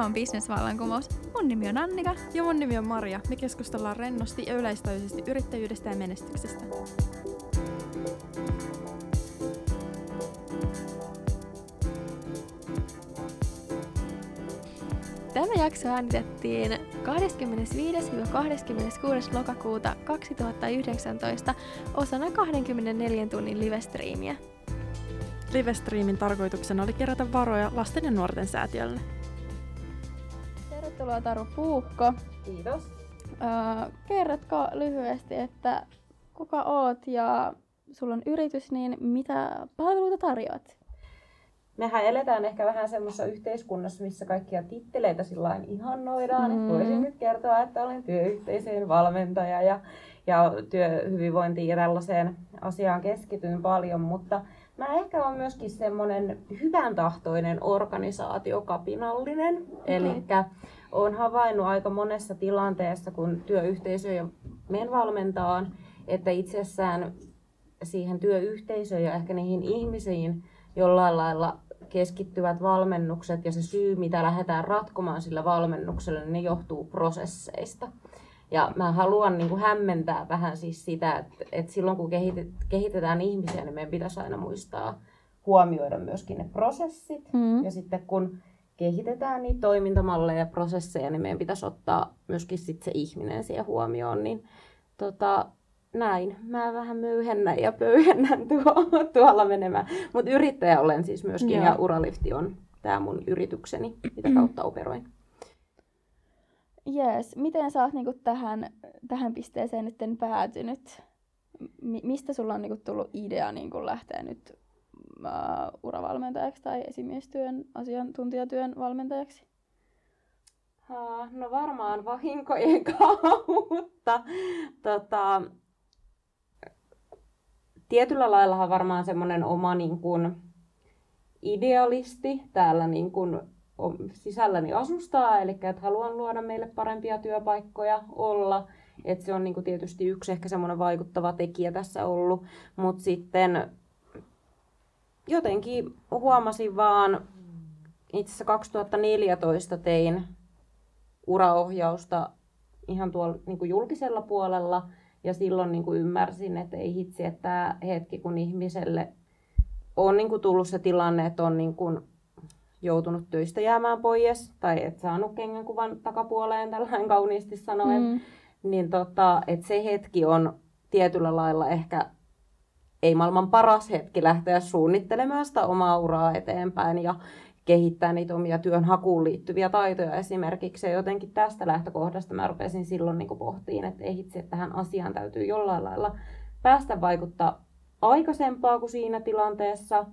Tämä on Business-vallankumous. Mun nimi on Annika. Ja mun nimi on Maria. Me keskustellaan rennosti ja yleistajuisesti yrittäjyydestä ja menestyksestä. Tämä jakso äänitettiin 25-26. lokakuuta 2019 osana 24 tunnin livestriimiä. Livestriimin tarkoituksena oli kerätä varoja lasten ja nuorten säätiölle. Tervetuloa Taru Puukko. Kiitos. Öö, kerrotko lyhyesti, että kuka oot ja sulla on yritys, niin mitä palveluita tarjoat? Mehän eletään ehkä vähän semmoisessa yhteiskunnassa, missä kaikkia titteleitä sillä ihannoidaan. Mm. Voisin nyt kertoa, että olen työyhteisöjen valmentaja ja, ja työhyvinvointiin ja tällaiseen asiaan keskityn paljon, mutta mä ehkä olen myöskin semmoinen hyvän tahtoinen organisaatiokapinallinen. Okay. Eli olen havainnut aika monessa tilanteessa, kun työyhteisöjä men valmentaan, että itsessään siihen työyhteisöön ja ehkä niihin ihmisiin jollain lailla keskittyvät valmennukset ja se syy, mitä lähdetään ratkomaan sillä valmennuksella, niin ne johtuu prosesseista. Ja mä haluan niin kuin hämmentää vähän siis sitä, että, että silloin kun kehitetään ihmisiä, niin meidän pitäisi aina muistaa huomioida myöskin ne prosessit. Mm. Ja sitten kun kehitetään niitä toimintamalleja ja prosesseja, niin meidän pitäisi ottaa myöskin sit se ihminen siihen huomioon. Niin, tota, näin. Mä vähän möyhennän ja pöyhennän tuo, tuolla menemään. Mutta yrittäjä olen siis myöskin Joo. ja Uralifti on tämä mun yritykseni, mitä kautta operoin. Jees. Miten sä oot niinku tähän, tähän pisteeseen nyt päätynyt? Mistä sulla on niinku tullut idea niinku lähteä nyt uh, uravalmentajaksi tai esimiestyön, asiantuntijatyön valmentajaksi? Ha, no varmaan vahinkojen kautta. Tota, tietyllä laillahan varmaan semmoinen oma niin kuin, idealisti täällä niin kuin, sisälläni asustaa, eli että haluan luoda meille parempia työpaikkoja olla. että se on niin kuin, tietysti yksi ehkä semmoinen vaikuttava tekijä tässä ollut, mutta sitten jotenkin huomasin vaan, itse asiassa 2014 tein uraohjausta ihan tuolla niin kuin julkisella puolella, ja silloin niin kuin ymmärsin, että ei hitsi, että tämä hetki, kun ihmiselle on niin kuin tullut se tilanne, että on niin kuin joutunut töistä jäämään pois, tai et saanut kengänkuvan takapuoleen, tällainen kauniisti sanoen, mm. niin tota, että se hetki on tietyllä lailla ehkä ei maailman paras hetki lähteä suunnittelemaan sitä omaa uraa eteenpäin ja kehittää niitä omia työnhakuun liittyviä taitoja esimerkiksi. Ja jotenkin tästä lähtökohdasta mä rupesin silloin niin pohtiin, että ei hitse, että tähän asiaan täytyy jollain lailla päästä vaikuttaa aikaisempaa kuin siinä tilanteessa.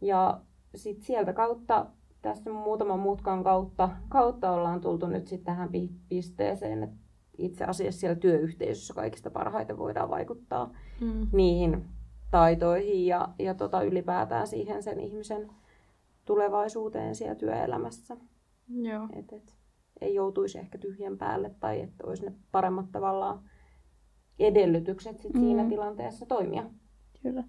Ja sitten sieltä kautta, tässä muutaman mutkan kautta, kautta ollaan tultu nyt sitten tähän pisteeseen, että itse asiassa siellä työyhteisössä kaikista parhaiten voidaan vaikuttaa mm. niihin taitoihin ja, ja tota ylipäätään siihen sen ihmisen tulevaisuuteen siellä työelämässä. Joo. Et, et, ei joutuisi ehkä tyhjän päälle tai että olisi ne paremmat tavallaan edellytykset sit mm. siinä tilanteessa toimia. Kyllä.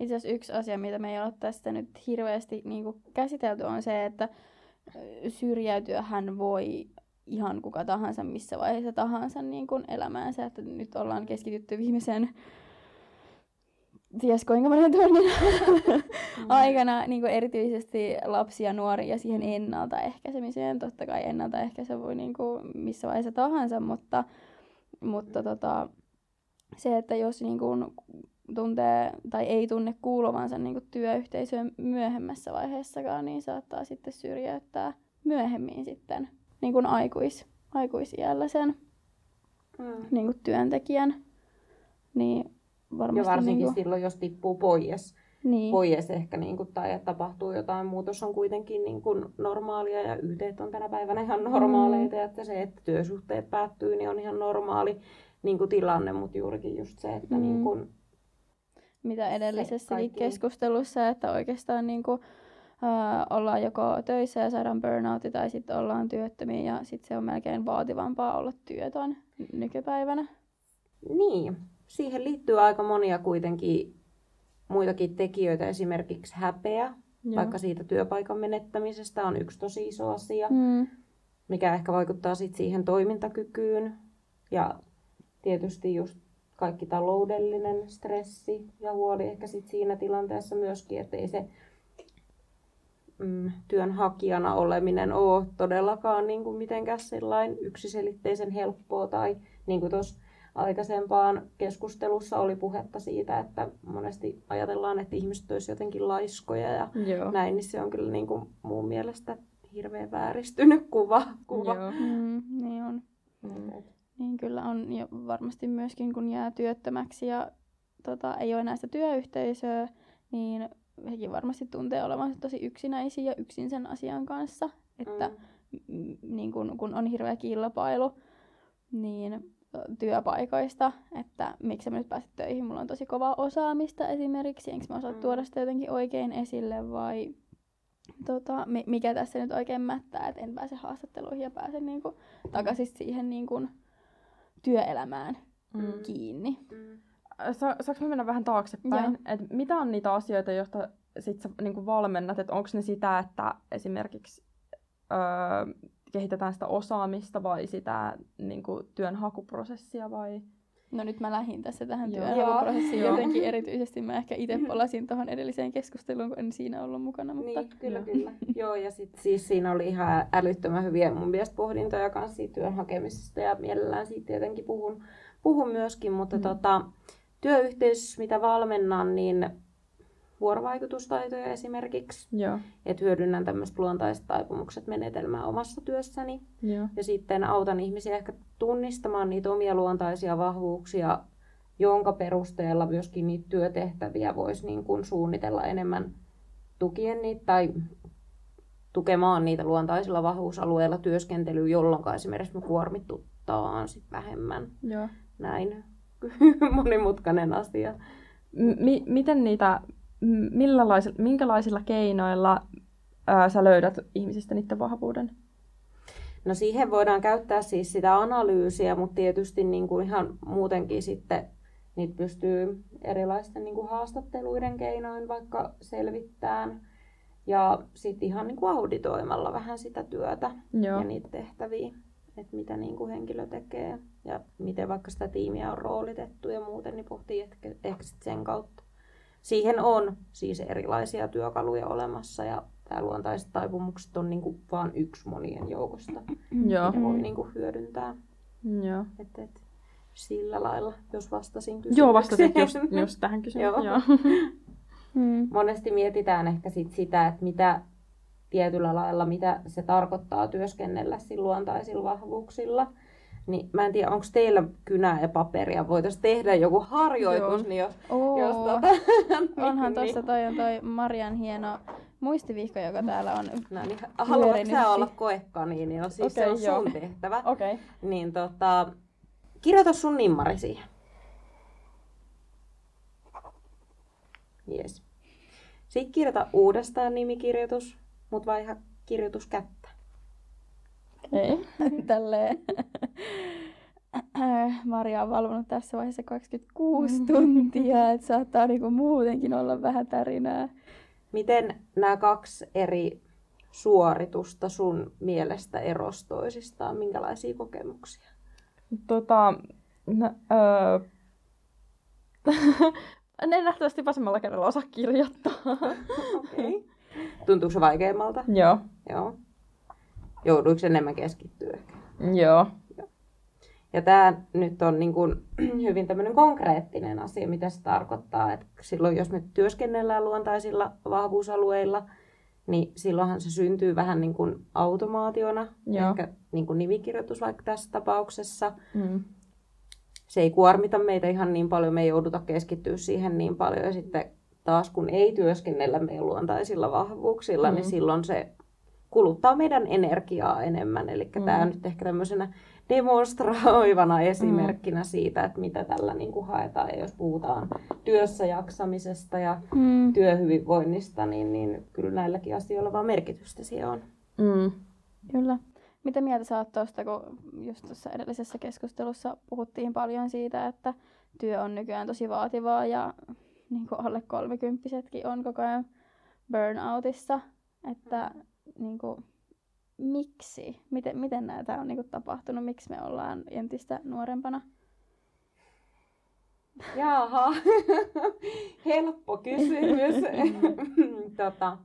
Itse asiassa yksi asia, mitä me ei ole tästä nyt hirveästi niin kuin käsitelty, on se, että syrjäytyä hän voi ihan kuka tahansa, missä vaiheessa tahansa niin kuin elämäänsä. Että nyt ollaan keskitytty viimeisen ties kuinka monen tunnin aikana niin kuin erityisesti lapsia, nuoria ja siihen ennaltaehkäisemiseen. Totta kai ennaltaehkäisy voi niin kuin missä vaiheessa tahansa, mutta, mutta tota, se, että jos niin kuin tuntee tai ei tunne kuuluvansa niin kuin työyhteisöön myöhemmässä vaiheessakaan, niin saattaa sitten syrjäyttää myöhemmin sitten niin kuin aikuis, aikuisiällä sen mm. niin kuin työntekijän. Niin varmasti... Ja varsinkin niin kuin... silloin, jos tippuu pois. Niin. Pois ehkä, niin kuin, tai että tapahtuu jotain muutos on kuitenkin niin kuin normaalia ja yhteet on tänä päivänä ihan normaaleita. Mm. Että se, että työsuhteet päättyy, niin on ihan normaali niin kuin tilanne, mutta juurikin just se, että mm. niin kuin, mitä edellisessä kaikki... keskustelussa, että oikeastaan niin kuin, uh, ollaan joko töissä ja saadaan burnouti tai sitten ollaan työttömiä ja sitten se on melkein vaativampaa olla työtön nykypäivänä. Niin, siihen liittyy aika monia kuitenkin muitakin tekijöitä, esimerkiksi häpeä, Joo. vaikka siitä työpaikan menettämisestä on yksi tosi iso asia. Mm. mikä ehkä vaikuttaa sit siihen toimintakykyyn. Ja tietysti just kaikki taloudellinen stressi ja huoli ehkä sit siinä tilanteessa myöskin, että ei se mm, työnhakijana oleminen ole todellakaan niin kuin mitenkään sellainen yksiselitteisen helppoa tai niin kuin tuossa aikaisempaan keskustelussa oli puhetta siitä, että monesti ajatellaan, että ihmiset olisivat jotenkin laiskoja ja Joo. näin, niin se on kyllä niin kuin mun mielestä hirveän vääristynyt kuva. kuva. Joo. Mm, niin on. Mm. Niin kyllä on ja varmasti myöskin kun jää työttömäksi ja tota, ei ole enää sitä työyhteisöä, niin hekin varmasti tuntee olevansa tosi yksinäisiä ja yksin sen asian kanssa. Että mm. niin kun, kun on hirveä kilpailu, niin työpaikoista, että miksi mä nyt pääsit töihin, mulla on tosi kovaa osaamista esimerkiksi, enkö mä osaa mm. tuoda sitä jotenkin oikein esille vai tota, mikä tässä nyt oikein mättää, että en pääse haastatteluihin ja pääsen niinku takaisin siihen niinku työelämään mm. kiinni. Mm. Sa- saanko mä mennä vähän taaksepäin? Et mitä on niitä asioita, joista sit sä niinku valmennat? että onko ne sitä, että esimerkiksi öö, kehitetään sitä osaamista vai sitä niin kuin, työnhakuprosessia vai? No nyt mä lähdin tässä tähän työnhakuprosessiin jotenkin erityisesti. Mä ehkä itse palasin tuohon edelliseen keskusteluun, kun en siinä ollut mukana. Mutta... Niin, kyllä, kyllä. Joo, ja sitten siis siinä oli ihan älyttömän hyviä mun mielestä pohdintoja kanssa siitä työn hakemisesta ja mielellään siitä tietenkin puhun, puhun myöskin, mutta mm. tota, työyhteisössä, mitä valmennan, niin vuorovaikutustaitoja esimerkiksi. Joo. Että hyödynnän tämmöiset luontaiset taipumukset menetelmää omassa työssäni. Joo. Ja sitten autan ihmisiä ehkä tunnistamaan niitä omia luontaisia vahvuuksia, jonka perusteella myöskin niitä työtehtäviä voisi niin kuin suunnitella enemmän tukien niitä tai tukemaan niitä luontaisilla vahvuusalueilla työskentelyä, jolloin esimerkiksi me kuormituttaa sit vähemmän. Joo. Näin monimutkainen asia. M- miten niitä minkälaisilla keinoilla ää, sä löydät ihmisistä niiden vahvuuden? No siihen voidaan käyttää siis sitä analyysiä, mutta tietysti niin kuin ihan muutenkin sitten niitä pystyy erilaisten niin kuin haastatteluiden keinoin vaikka selvittämään. Ja sitten ihan niin kuin auditoimalla vähän sitä työtä Joo. ja niitä tehtäviä, että mitä niin kuin henkilö tekee ja miten vaikka sitä tiimiä on roolitettu ja muuten, niin pohtii ehkä, ehkä sen kautta siihen on siis erilaisia työkaluja olemassa ja tämä luontaiset taipumukset on niinku vain yksi monien joukosta, Joo. mitä voi niinku hyödyntää. Joo. Et, et, sillä lailla, jos vastasin kysymykseen. Joo, vastasit just, just tähän kysymykseen. Joo. Mm. Monesti mietitään ehkä sit sitä, että mitä tietyllä lailla, mitä se tarkoittaa työskennellä luontaisilla vahvuuksilla. Niin mä en tiedä, onko teillä kynää ja paperia, voitaisiin tehdä joku harjoitus, Joo. niin jos, Oo. jos tota, Onhan niin, tuossa toi on toi Marian hieno muistivihko, joka täällä on No niin, haluatko sä olla koekani, niin on siis okay, se on jo. sun tehtävä. Okay. Niin tota, kirjoita sun nimmari siihen. Yes. Sitten kirjoita uudestaan nimikirjoitus, mutta vaiha kirjoitus kättä. Ei, tälleen. Maria on valvonut tässä vaiheessa 26 mm. tuntia, että saattaa niinku muutenkin olla vähän tärinää. Miten nämä kaksi eri suoritusta sun mielestä erosi toisistaan? Minkälaisia kokemuksia? Tota, no, öö... en nähtävästi vasemmalla kädellä osaa kirjoittaa. Okei. Okay. Tuntuuko se vaikeammalta? Joo. Joo jouduiko enemmän keskittyä. Joo. Ja tämä nyt on niin kuin hyvin tämmöinen konkreettinen asia, mitä se tarkoittaa. Että silloin jos me työskennellään luontaisilla vahvuusalueilla, niin silloinhan se syntyy vähän niin kuin automaationa, Joo. ehkä niin kuin nimikirjoitus vaikka tässä tapauksessa. Mm. Se ei kuormita meitä ihan niin paljon, me ei jouduta keskittyä siihen niin paljon. Ja sitten taas kun ei työskennellä meidän luontaisilla vahvuuksilla, niin mm. niin silloin se kuluttaa meidän energiaa enemmän. Eli mm. tämä on nyt ehkä tämmöisenä demonstroivana esimerkkinä mm. siitä, että mitä tällä niin kuin haetaan. Ja jos puhutaan työssä jaksamisesta ja mm. työhyvinvoinnista, niin, niin kyllä näilläkin asioilla vaan merkitystä siellä on. Mm. Kyllä. Mitä mieltä sä oot tuosta, kun just tuossa edellisessä keskustelussa puhuttiin paljon siitä, että työ on nykyään tosi vaativaa ja niin kuin alle kolmekymppisetkin on koko ajan burnoutissa. Että niin kuin, miksi? Miten, miten tämä on niinku tapahtunut? Miksi me ollaan entistä nuorempana? Jaha, helppo kysymys. tota,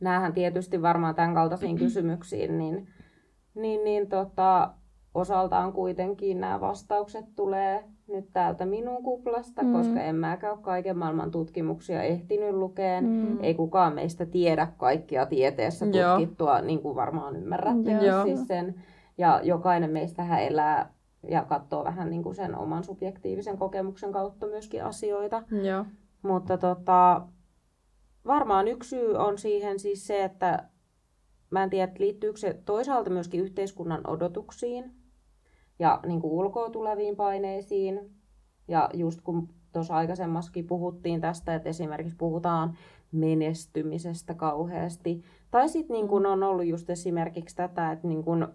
näähän tietysti varmaan tämän kaltaisiin kysymyksiin, niin, niin, niin tota, osaltaan kuitenkin nämä vastaukset tulee nyt täältä minun kuplasta, mm. koska en mäkään ole kaiken maailman tutkimuksia ehtinyt lukeen. Mm. Ei kukaan meistä tiedä kaikkia tieteessä tutkittua, Joo. niin kuin varmaan ymmärrätte Joo. siis sen. Ja jokainen meistä elää ja katsoo vähän niin kuin sen oman subjektiivisen kokemuksen kautta myöskin asioita. Joo. Mutta tota, varmaan yksi syy on siihen siis se, että mä en tiedä, liittyykö se toisaalta myöskin yhteiskunnan odotuksiin ja niin kuin ulkoa tuleviin paineisiin. Ja just kun tuossa aikaisemmaskin puhuttiin tästä, että esimerkiksi puhutaan menestymisestä kauheasti. Tai sitten niin kun on ollut just esimerkiksi tätä, että niin kun,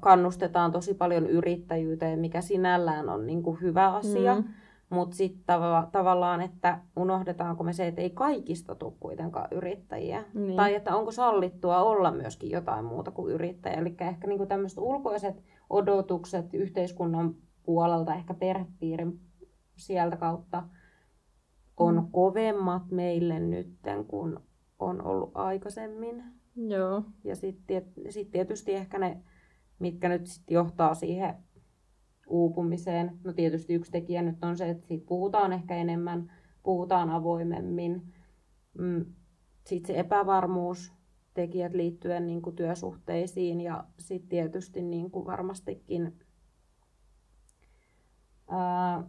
kannustetaan tosi paljon yrittäjyyteen, mikä sinällään on niin kuin hyvä asia. Mm. Mutta sitten tav- tavallaan, että unohdetaanko me se, että ei kaikista tule kuitenkaan yrittäjiä. Niin. Tai että onko sallittua olla myöskin jotain muuta kuin yrittäjä. Eli ehkä niinku tämmöiset ulkoiset odotukset yhteiskunnan puolelta, ehkä perhepiirin sieltä kautta on mm. kovemmat meille nytten kuin on ollut aikaisemmin. Joo. Ja sitten sit tietysti ehkä ne, mitkä nyt sit johtaa siihen uupumiseen. No tietysti yksi tekijä nyt on se, että siitä puhutaan ehkä enemmän, puhutaan avoimemmin. Mm, sitten se epävarmuus tekijät liittyen niin kuin työsuhteisiin ja sitten tietysti niin kuin varmastikin ää,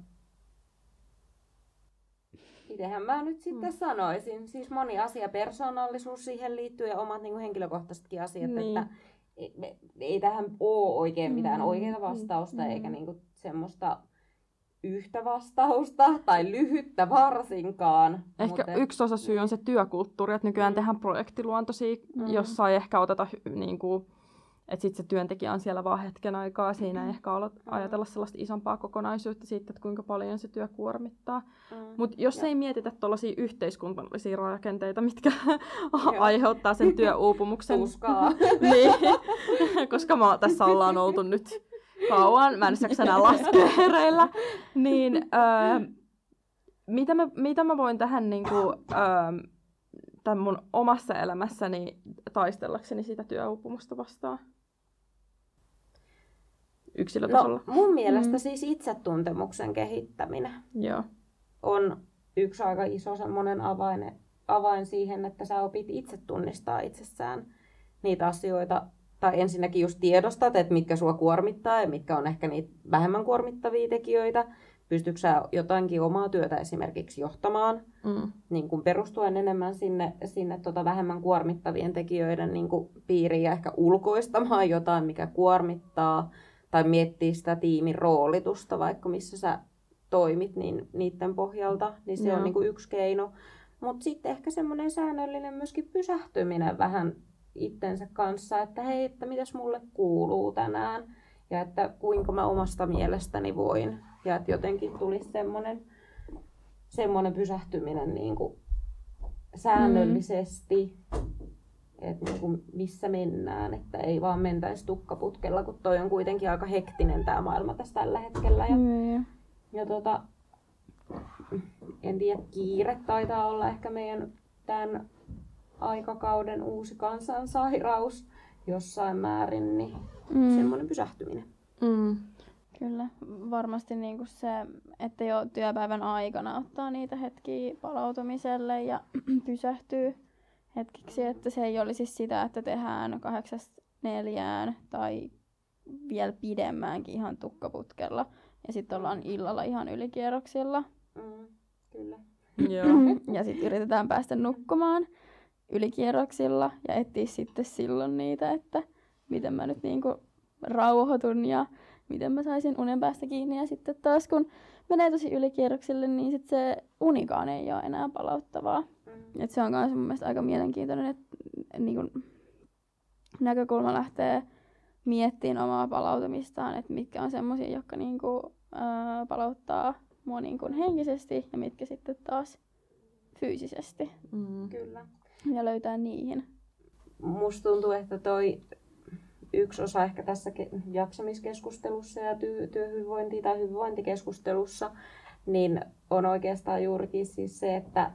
mitenhän mä nyt sitten mm. sanoisin, siis moni asia, persoonallisuus siihen liittyy ja omat niin kuin henkilökohtaisetkin asiat, niin. että ei, ei tähän ole oikein mitään mm, oikeaa vastausta mm, eikä niinku semmoista yhtä vastausta tai lyhyttä varsinkaan. Ehkä mutta... yksi osa syy on se työkulttuuri, että nykyään mm. tehdään projektiluontoisia, mm. jossa ei ehkä oteta niin kuin, että sitten se työntekijä on siellä vaan hetken aikaa. Siinä ei ehkä olla, ajatella sellaista isompaa kokonaisuutta siitä, että kuinka paljon se työ kuormittaa. Mm. Mutta jos ja. ei mietitä tuollaisia yhteiskunnallisia rakenteita, mitkä aiheuttaa sen työuupumuksen. Tuskaa. niin, koska mä, tässä ollaan oltu nyt kauan, mä en jaksa enää laskea hereillä. Niin, öö, mitä, mä, mitä mä voin tähän niin kuin, öö, tämän mun omassa elämässäni taistellakseni sitä työuupumusta vastaan? Yksilötasolla? No, mun mielestä mm. siis itsetuntemuksen kehittäminen Joo. on yksi aika iso semmoinen avain, avain siihen, että sä opit itse tunnistaa itsessään niitä asioita, tai ensinnäkin just tiedostat, että mitkä sua kuormittaa ja mitkä on ehkä niitä vähemmän kuormittavia tekijöitä. Pystytkö sä jotainkin omaa työtä esimerkiksi johtamaan, mm. niin kuin perustuen enemmän sinne, sinne tota vähemmän kuormittavien tekijöiden niin kuin piiriin ja ehkä ulkoistamaan jotain, mikä kuormittaa tai miettiä sitä tiimin roolitusta, vaikka missä sä toimit, niin niiden pohjalta, niin se Joo. on niin kuin yksi keino. Mutta sitten ehkä semmoinen säännöllinen myöskin pysähtyminen vähän itsensä kanssa, että hei, että mitäs mulle kuuluu tänään ja että kuinka mä omasta mielestäni voin. Ja että jotenkin tulisi semmoinen, semmoinen pysähtyminen niin kuin säännöllisesti. Mm että niin kuin missä mennään, että ei vaan mentäisi tukkaputkella, kun toi on kuitenkin aika hektinen tämä maailma tässä tällä hetkellä. Ja, mm. ja tota, en tiedä, kiire taitaa olla ehkä meidän tämän aikakauden uusi kansansairaus jossain määrin, niin mm. semmoinen pysähtyminen. Mm. Kyllä, varmasti niinku se, että jo työpäivän aikana ottaa niitä hetkiä palautumiselle ja pysähtyy hetkiksi, että se ei olisi sitä, että tehdään kahdeksasta neljään tai vielä pidemmäänkin ihan tukkaputkella. Ja sitten ollaan illalla ihan ylikierroksilla. Mm, kyllä. Joo. ja sitten yritetään päästä nukkumaan ylikierroksilla ja etsiä sitten silloin niitä, että miten mä nyt niinku rauhoitun ja miten mä saisin unen päästä kiinni. Ja sitten taas kun menee tosi ylikierroksille, niin sit se unikaan ei ole enää palauttavaa. Et se on myös mun mielestä aika mielenkiintoinen, että niin kun, näkökulma lähtee miettimään omaa palautumistaan, että mitkä on semmoisia, jotka niin kun, ää, palauttaa mua niin kun henkisesti ja mitkä sitten taas fyysisesti. Mm. Kyllä. Ja löytää niihin musta tuntuu, että toi yksi osa ehkä tässä jaksamiskeskustelussa ja ty- työhyvinvointi- tai hyvinvointikeskustelussa, niin on oikeastaan juurikin siis se, että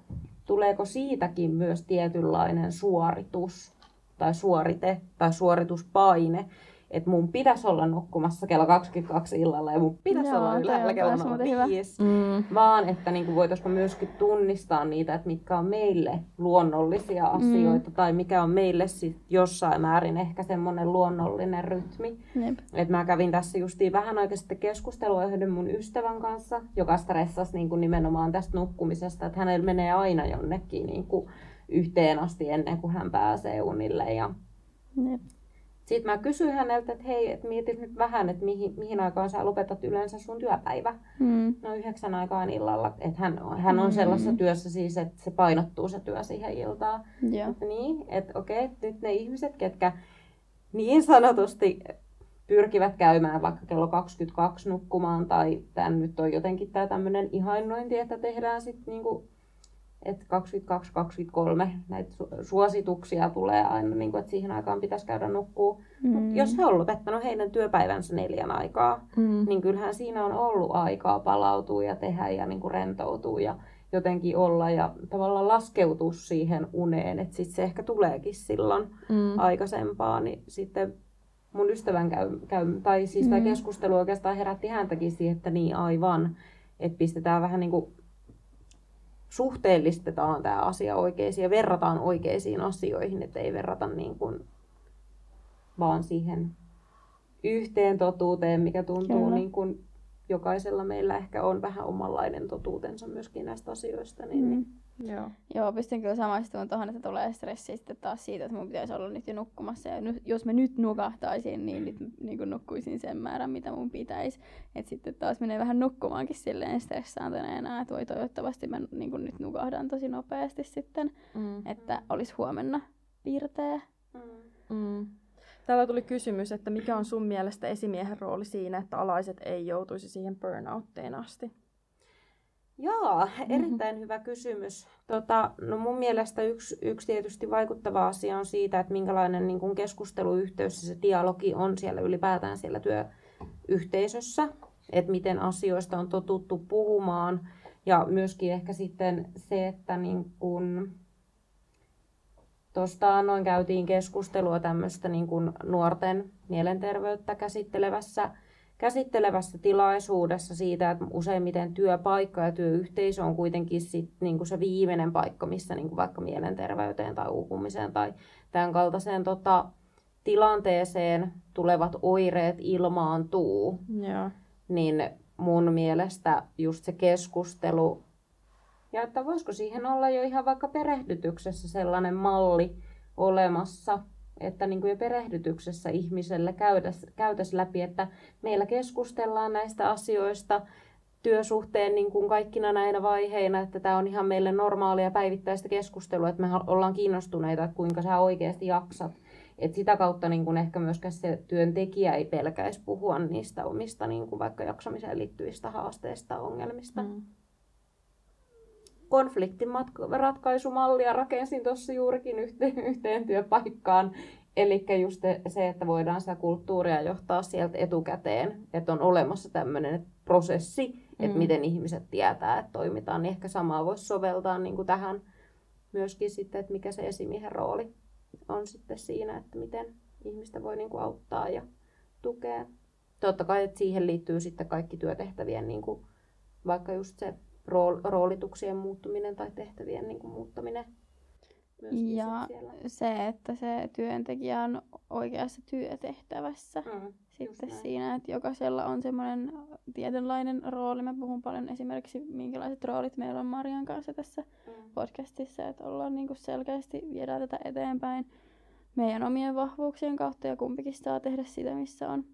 tuleeko siitäkin myös tietynlainen suoritus tai suorite tai suorituspaine, että mun pitäisi olla nukkumassa kello 22 illalla ja mun pitäisi Joo, olla ylhäällä kello hyvä. 5. Mm. Vaan että niin voitaisiinko myöskin tunnistaa niitä, että mitkä on meille luonnollisia asioita mm. tai mikä on meille sit jossain määrin ehkä semmoinen luonnollinen rytmi. Jep. Et mä kävin tässä justiin vähän oikein sitten keskustelua yhden mun ystävän kanssa, joka stressasi niin kuin nimenomaan tästä nukkumisesta, että hänellä menee aina jonnekin niin kuin yhteen asti ennen kuin hän pääsee unille. Ja Jep. Sitten mä kysyin häneltä, että hei, et mietit nyt vähän, että mihin, mihin aikaan sä lopetat yleensä sun työpäivä. Mm. No yhdeksän aikaan illalla. Että hän, hän on sellaisessa työssä siis, että se painottuu se työ siihen iltaan. Joo. Että niin, että okei, nyt ne ihmiset, ketkä niin sanotusti pyrkivät käymään vaikka kello 22 nukkumaan, tai tämän nyt on jotenkin tämä tämmöinen ihannointi, että tehdään sitten niinku, että 22-23 näitä su- suosituksia tulee aina, niinku, että siihen aikaan pitäisi käydä nukkuu. Mm. Mut jos he on lopettanut heidän työpäivänsä neljän aikaa, Mm. niin kyllähän siinä on ollut aikaa palautua ja tehdä ja niin kuin rentoutua ja jotenkin olla ja tavallaan laskeutua siihen uneen, että sitten se ehkä tuleekin silloin Mm. aikaisempaa, niin sitten mun ystävän käy, käy tai siis tämä Mm. keskustelu oikeastaan herätti häntäkin siihen, että niin aivan, että pistetään vähän niin kuin suhteellistetaan tämä asia oikeisiin ja verrataan oikeisiin asioihin, että ei verrata niin kuin vaan siihen yhteen totuuteen, mikä tuntuu Kyllä. niin kuin jokaisella meillä ehkä on vähän omanlainen totuutensa myöskin näistä asioista. Niin, Mm. niin. Joo. Joo, pystyn kyllä samaistumaan tuohon, että tulee stressi sitten taas siitä, että mun pitäisi olla nyt jo nukkumassa. Ja nyt, jos mä nyt nukahtaisin, niin nyt niin kuin nukkuisin sen määrän, mitä mun pitäisi. Että sitten taas menee vähän nukkumaankin silleen stressaantuneena, että voi toivottavasti mä niin kuin nyt nukahdan tosi nopeasti sitten, Mm. että olisi huomenna pirteä. Mm. Täällä tuli kysymys, että mikä on sun mielestä esimiehen rooli siinä, että alaiset ei joutuisi siihen burnoutteen asti? Joo, erittäin hyvä kysymys. Tota, no mun mielestä yksi, yksi tietysti vaikuttava asia on siitä, että minkälainen niin kuin keskusteluyhteys ja se dialogi on siellä ylipäätään siellä työyhteisössä. Että miten asioista on totuttu puhumaan. Ja myöskin ehkä sitten se, että niin kuin, Tuosta annoin käytiin keskustelua tämmöistä niin kuin nuorten mielenterveyttä käsittelevässä, käsittelevässä tilaisuudessa siitä, että useimmiten työpaikka ja työyhteisö on kuitenkin sit, niin kuin se viimeinen paikka, missä niin kuin vaikka mielenterveyteen tai uupumiseen tai tämän kaltaiseen tota, tilanteeseen tulevat oireet ilmaantuu Joo. niin mun mielestä just se keskustelu, ja että voisiko siihen olla jo ihan vaikka perehdytyksessä sellainen malli olemassa, että niin kuin jo perehdytyksessä ihmiselle käytäisiin käytäisi läpi, että meillä keskustellaan näistä asioista työsuhteen niin kuin kaikkina näinä vaiheina, että tämä on ihan meille normaalia päivittäistä keskustelua, että me ollaan kiinnostuneita, että kuinka sä oikeasti jaksat. Et sitä kautta niin kun ehkä myöskään se työntekijä ei pelkäisi puhua niistä omista niin kun vaikka jaksamiseen liittyvistä haasteista, ongelmista. Mm. Konfliktinratkaisumallia rakensin tuossa juurikin yhteen, yhteen työpaikkaan. Eli just se, että voidaan sitä kulttuuria johtaa sieltä etukäteen, että on olemassa tämmöinen prosessi, että Mm. miten ihmiset tietää, että toimitaan, niin ehkä samaa voisi soveltaa niin kuin tähän myöskin sitten, että mikä se esimiehen rooli on sitten siinä, että miten ihmistä voi niin kuin auttaa ja tukea. Totta kai, että siihen liittyy sitten kaikki työtehtävien, niin kuin, vaikka just se rool, roolituksien muuttuminen tai tehtävien niin kuin, muuttaminen. myöskin Ja se, että se työntekijä on oikeassa työtehtävässä. Mm, sitten siinä, että jokaisella on semmoinen tietynlainen rooli. Mä puhun paljon esimerkiksi, minkälaiset roolit meillä on Marian kanssa tässä mm, podcastissa, että ollaan niinku selkeästi viedään tätä eteenpäin meidän omien vahvuuksien kautta ja kumpikin saa tehdä sitä, missä on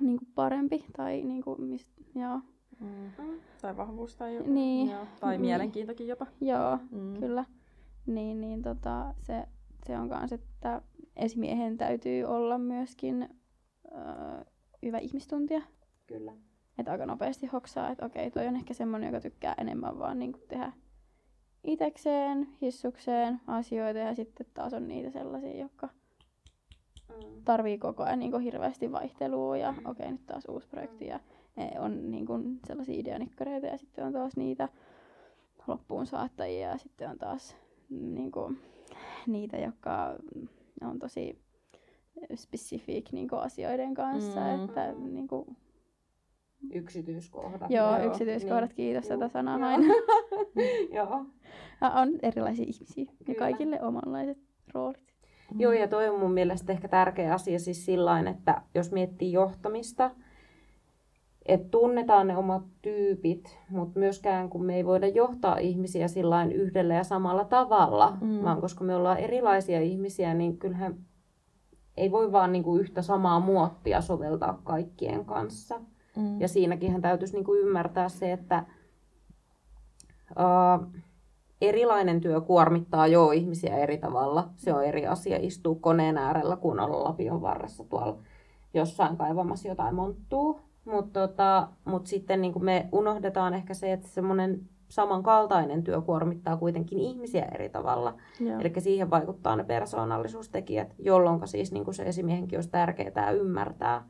niinku parempi tai niinku, mist, joo, Mm. mm. Tai vahvuus tai, Niin. Joo. tai Niin. mielenkiintokin jopa. joo Mm. kyllä. Niin, niin tota, se, se on kans, että esimiehen täytyy olla myöskin öö, hyvä ihmistuntija. Kyllä. Että aika nopeasti hoksaa, että okei, toi on ehkä semmonen, joka tykkää enemmän vaan niinku tehdä itekseen, hissukseen asioita ja sitten taas on niitä sellaisia, jotka Mm. tarvii koko ajan niin hirveästi vaihtelua ja okei okay, nyt taas uusi projekti ja on niin kuin sellaisia ideanikkareita ja sitten on taas niitä loppuun saattajia ja sitten on taas niin kuin, niitä, jotka on tosi specific niin kuin asioiden kanssa, Mm. että niin kuin, Yksityiskohdat. joo, Joo, yksityiskohdat, niin. kiitos tätä sanaa joo. aina. Joo. Ja on erilaisia ihmisiä ja Kyllä. kaikille omanlaiset roolit. Joo, ja toi on mun mielestä ehkä tärkeä asia siis sillain, että jos miettii johtamista, että tunnetaan ne omat tyypit, mutta myöskään kun me ei voida johtaa ihmisiä sillain yhdellä ja samalla tavalla, Mm. vaan koska me ollaan erilaisia ihmisiä, niin kyllähän ei voi vaan niinku yhtä samaa muottia soveltaa kaikkien kanssa. Mm. Ja siinäkin täytyisi niinku ymmärtää se, että ää, erilainen työ kuormittaa jo ihmisiä eri tavalla. Se on eri asia istua koneen äärellä, kun olla lapion varressa tuolla jossain kaivamassa jotain monttuu. Mutta tota, mut sitten niinku me unohdetaan ehkä se, että semmoinen samankaltainen työ kuormittaa kuitenkin ihmisiä eri tavalla. Eli siihen vaikuttaa ne persoonallisuustekijät, jolloin siis niin kuin se esimiehenkin olisi tärkeää ymmärtää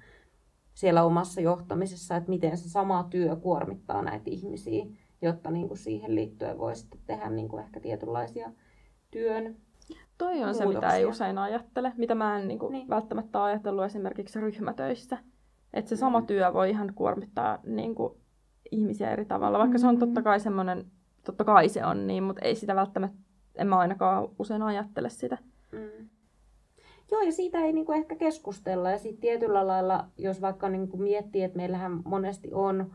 siellä omassa johtamisessa, että miten se sama työ kuormittaa näitä ihmisiä, jotta niin kuin siihen liittyen voi sitten tehdä niin kuin ehkä tietynlaisia työn. Toi on se, mitä ei muutoksia. usein ajattele, mitä mä en Niin. niin. välttämättä ajatellut esimerkiksi ryhmätöissä. Että se sama Mm. työ voi ihan kuormittaa niinku ihmisiä eri tavalla, vaikka se on Mm. totta kai semmoinen, totta kai se on niin, mutta ei sitä välttämättä, en mä ainakaan usein ajattele sitä. Mm. Joo, ja siitä ei niinku ehkä keskustella. Ja sitten tietyllä lailla, jos vaikka niinku miettii, että meillähän monesti on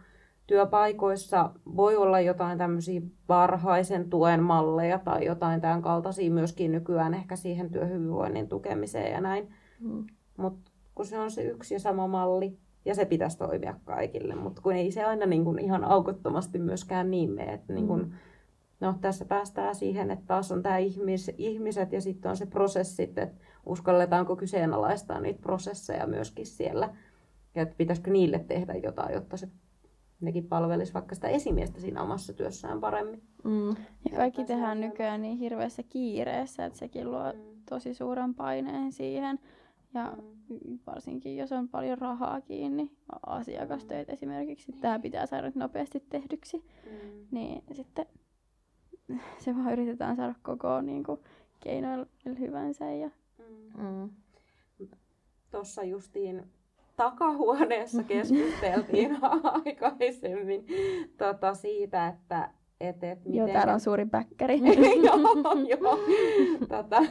työpaikoissa, voi olla jotain tämmöisiä varhaisen tuen malleja tai jotain tämän kaltaisia myöskin nykyään ehkä siihen työhyvinvoinnin tukemiseen ja näin. Mm. Mutta kun se on se yksi ja sama malli, ja se pitäisi toimia kaikille, mutta kun ei se aina niin kuin ihan aukottomasti myöskään niin mene. Että niin kuin, Mm. no, tässä päästään siihen, että taas on tämä ihmis, ihmiset ja sitten on se prosessit, että uskalletaanko kyseenalaistaa niitä prosesseja myöskin siellä. Ja että pitäisikö niille tehdä jotain, jotta se nekin palvelisi vaikka sitä esimiestä siinä omassa työssään paremmin. Mm. Ja Ja kaikki tehdään nykyään niin hirveässä kiireessä, että sekin luo tosi suuren paineen siihen. Ja Mm. Varsinkin jos on paljon rahaa kiinni, asiakastöitä esimerkiksi, tämä pitää saada nopeasti tehdyksi, Mm. niin sitten se vaan yritetään saada koko niin kuin, keinoilla hyvänsä. Ja... Mm. Mm. tuossa justiin takahuoneessa keskusteltiin aikaisemmin tota, siitä, että et, et miten... Joo, täällä on suuri päkkäri. joo, joo. Tota,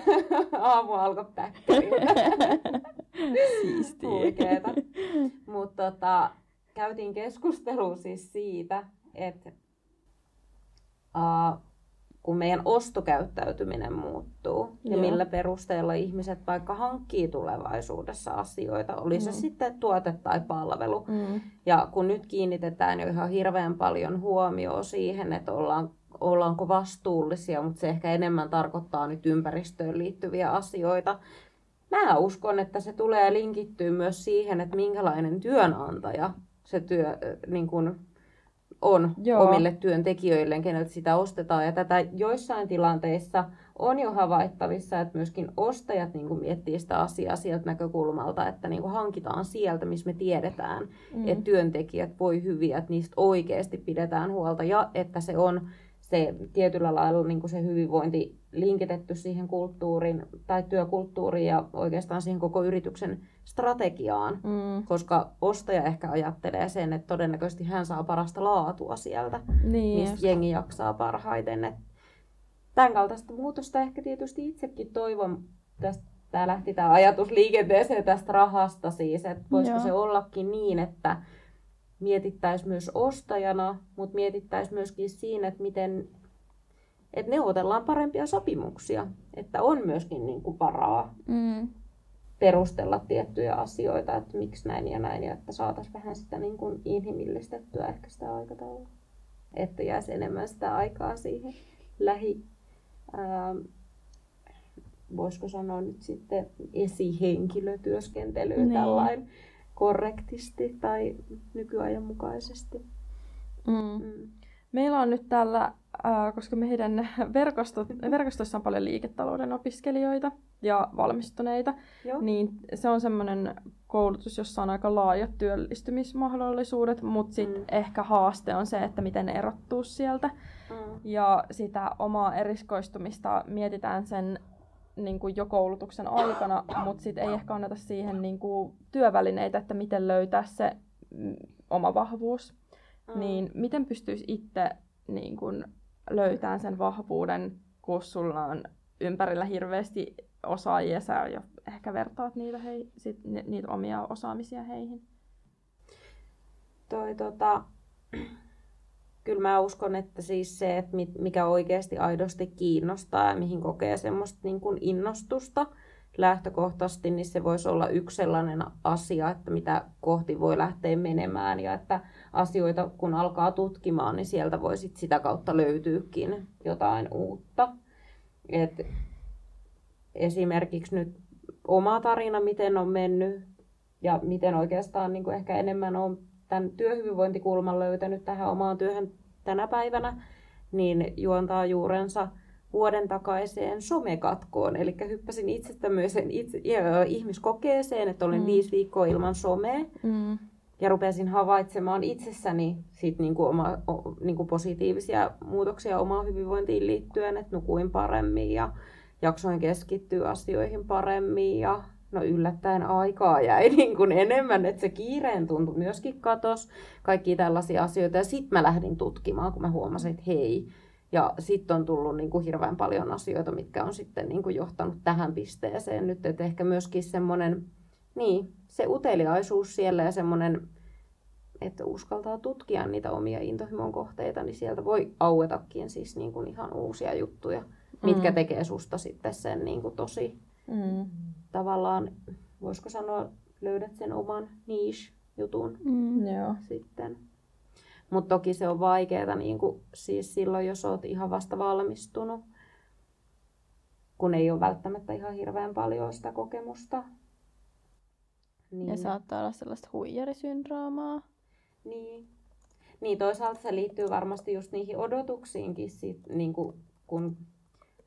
aamu alkoi päkkäriltä. Siistiä. Huikeeta. Mutta tota, käytiin keskustelua siis siitä, että uh, kun meidän ostokäyttäytyminen muuttuu ja Joo. millä perusteella ihmiset vaikka hankkii tulevaisuudessa asioita, oli se Mm. sitten tuote tai palvelu. Mm. Ja kun nyt kiinnitetään jo ihan hirveän paljon huomioon siihen, että ollaan, ollaanko vastuullisia, mutta se ehkä enemmän tarkoittaa nyt ympäristöön liittyviä asioita. Mä uskon, että se tulee linkittyä myös siihen, että minkälainen työnantaja se työ ö, niin kun on Joo. omille työntekijöilleen, keneltä sitä ostetaan. Ja tätä joissain tilanteissa on jo havaittavissa, että myöskin ostajat niin kuin miettii sitä asiaa sieltä näkökulmalta, että niin kuin hankitaan sieltä, missä me tiedetään, Mm. että työntekijät voi hyviä, että niistä oikeasti pidetään huolta ja että se on se tietyllä lailla niin kuin se hyvinvointi linkitetty siihen kulttuuriin tai työkulttuuriin ja oikeastaan siihen koko yrityksen strategiaan. Mm. Koska ostaja ehkä ajattelee sen, että todennäköisesti hän saa parasta laatua sieltä, Niin. mistä jengi jaksaa parhaiten. Et tämän kaltaista muutosta ehkä tietysti itsekin toivon. Tästä, tämä lähti tämä ajatus liikenteeseen tästä rahasta siis, että voisiko Joo. se ollakin niin, että mietittäisiin myös ostajana, mutta mietittäisiin myöskin siinä, että miten että neuvotellaan parempia sopimuksia, että on myöskin niin kuin varaa Mm. Perustella tiettyjä asioita, että miksi näin ja näin, ja että saataisiin vähän sitä niin kuin inhimillistettyä ehkä sitä aikataulua. Että jäisi enemmän sitä aikaa siihen lähi, ää, voisiko sanoa nyt sitten esihenkilötyöskentelyyn Niin. tällainen korrektisti tai nykyajan mukaisesti. Mm. Mm. Meillä on nyt tällä ää, koska meidän verkosto, verkostossa on paljon liiketalouden opiskelijoita ja valmistuneita, Joo. niin se on semmoinen koulutus, jossa on aika laajat työllistymismahdollisuudet, mutta sitten mm. ehkä haaste on se, että miten erottuu sieltä. Mm. Ja sitä omaa eriskoistumista mietitään sen niin kuin jo koulutuksen aikana, mutta sitten ei ehkä anneta siihen niin kuin työvälineitä, että miten löytää se mm, oma vahvuus. Mm. Niin miten pystyisi itse niin kuin löytämään sen vahvuuden, kun sulla on ympärillä hirveästi osaajia, sä jo ehkä vertaat niitä, hei, sit, niitä omia osaamisia heihin? Toi, tota, kyllä mä uskon, että siis se, että mikä oikeasti aidosti kiinnostaa ja mihin kokee semmoista niin kuin innostusta lähtökohtaisesti, niin se voisi olla yksi sellainen asia, että mitä kohti voi lähteä menemään ja että asioita kun alkaa tutkimaan, niin sieltä voi sit sitä kautta löytyykin jotain uutta. Et esimerkiksi nyt oma tarina, miten on mennyt ja miten oikeastaan niin kuin ehkä enemmän on tämän työhyvinvointikulman löytänyt tähän omaan työhön tänä päivänä, niin juontaa juurensa vuoden takaiseen somekatkoon. Eli hyppäsin itse tämmöiseen itse, ihmiskokeeseen, että olin mm. viisi viikkoa ilman somea. Mm. Ja rupesin havaitsemaan itsessäni sit niinku oma, o, niinku positiivisia muutoksia omaan hyvinvointiin liittyen, että nukuin paremmin ja jaksoin keskittyä asioihin paremmin ja no yllättäen aikaa jäi niin kuin enemmän, että se kiireen tuntui myöskin katos, kaikki tällaisia asioita. Ja sitten mä lähdin tutkimaan, kun mä huomasin, että hei, ja sitten on tullut niin kuin hirveän paljon asioita, mitkä on sitten niin kuin johtanut tähän pisteeseen nyt, että ehkä myöskin semmoinen, niin, se uteliaisuus siellä ja semmoinen, että uskaltaa tutkia niitä omia intohimon kohteita, niin sieltä voi auetakin siis niin kuin ihan uusia juttuja, mitkä mm. tekee susta sitten sen niin kuin tosi mm. tavallaan, voisiko sanoa, löydät sen oman niche-jutun mm. sitten. Mutta toki se on vaikeaa niin kuin, siis silloin, jos olet ihan vasta valmistunut, kun ei ole välttämättä ihan hirveän paljon sitä kokemusta. Niin. Ja saattaa olla sellaista huijarisyndroomaa. Niin. Niin, toisaalta se liittyy varmasti just niihin odotuksiinkin, sit, niin kuin, kun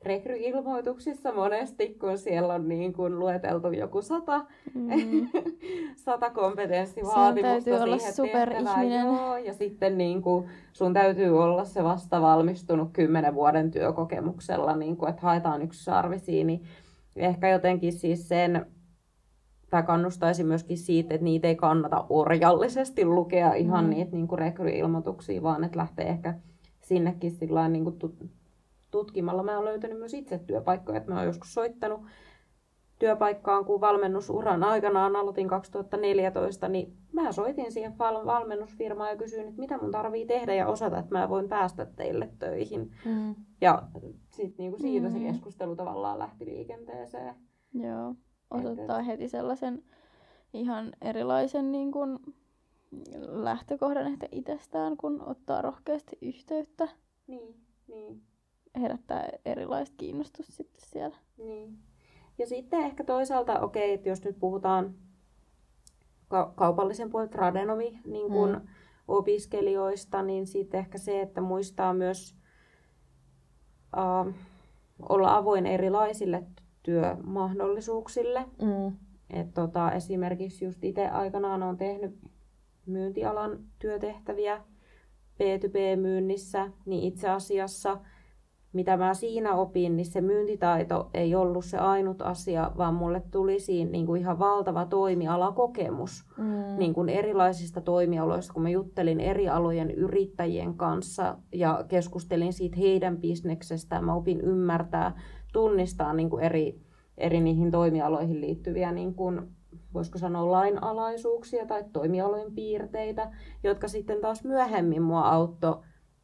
rekryilmoituksissa monesti, kun siellä on niin kuin lueteltu joku sata, mm. sata kompetenssivaatimusta siihen olla tehtävään. Joo, ja sitten niin kuin, sun täytyy olla se vasta valmistunut kymmenen vuoden työkokemuksella, niin kuin, että haetaan yksi sarvisiin, niin ehkä jotenkin siis sen, tai kannustaisin myöskin siitä, että niitä ei kannata orjallisesti lukea ihan mm. niitä niin kuin rekryilmoituksia, vaan että lähtee ehkä sinnekin sillä niin kuin tutkimalla mä oon löytänyt myös itse työpaikkoja. Että mä oon joskus soittanut työpaikkaan, kun valmennusuran aikanaan aloitin 2014, niin mä soitin siihen valmennusfirmaan ja kysyin, että mitä mun tarvii tehdä ja osata, että mä voin päästä teille töihin. Mm. Ja sitten niinku siitä mm. se keskustelu tavallaan lähti liikenteeseen. Joo, osoittaa heti sellaisen ihan erilaisen niin kuin lähtökohdan ehkä itsestään, kun ottaa rohkeasti yhteyttä. Niin, niin herättää erilaista kiinnostusta sitten siellä. Niin. Ja sitten ehkä toisaalta, okei, että jos nyt puhutaan ka- kaupallisen puolen tradenomi niin kun mm. opiskelijoista, niin sitten ehkä se, että muistaa myös uh, olla avoin erilaisille työmahdollisuuksille. Mm. Et tota, esimerkiksi just itse aikanaan on tehnyt myyntialan työtehtäviä B2B-myynnissä, niin itse asiassa – mitä mä siinä opin, niin se myyntitaito ei ollut se ainut asia, vaan mulle tuli siinä niin kuin ihan valtava toimialakokemus mm. niin kuin erilaisista toimialoista, kun mä juttelin eri alojen yrittäjien kanssa ja keskustelin siitä heidän bisneksestä. Mä opin ymmärtää, tunnistaa niin kuin eri, eri niihin toimialoihin liittyviä niin kuin, voisiko sanoa lainalaisuuksia tai toimialojen piirteitä, jotka sitten taas myöhemmin mua auttoi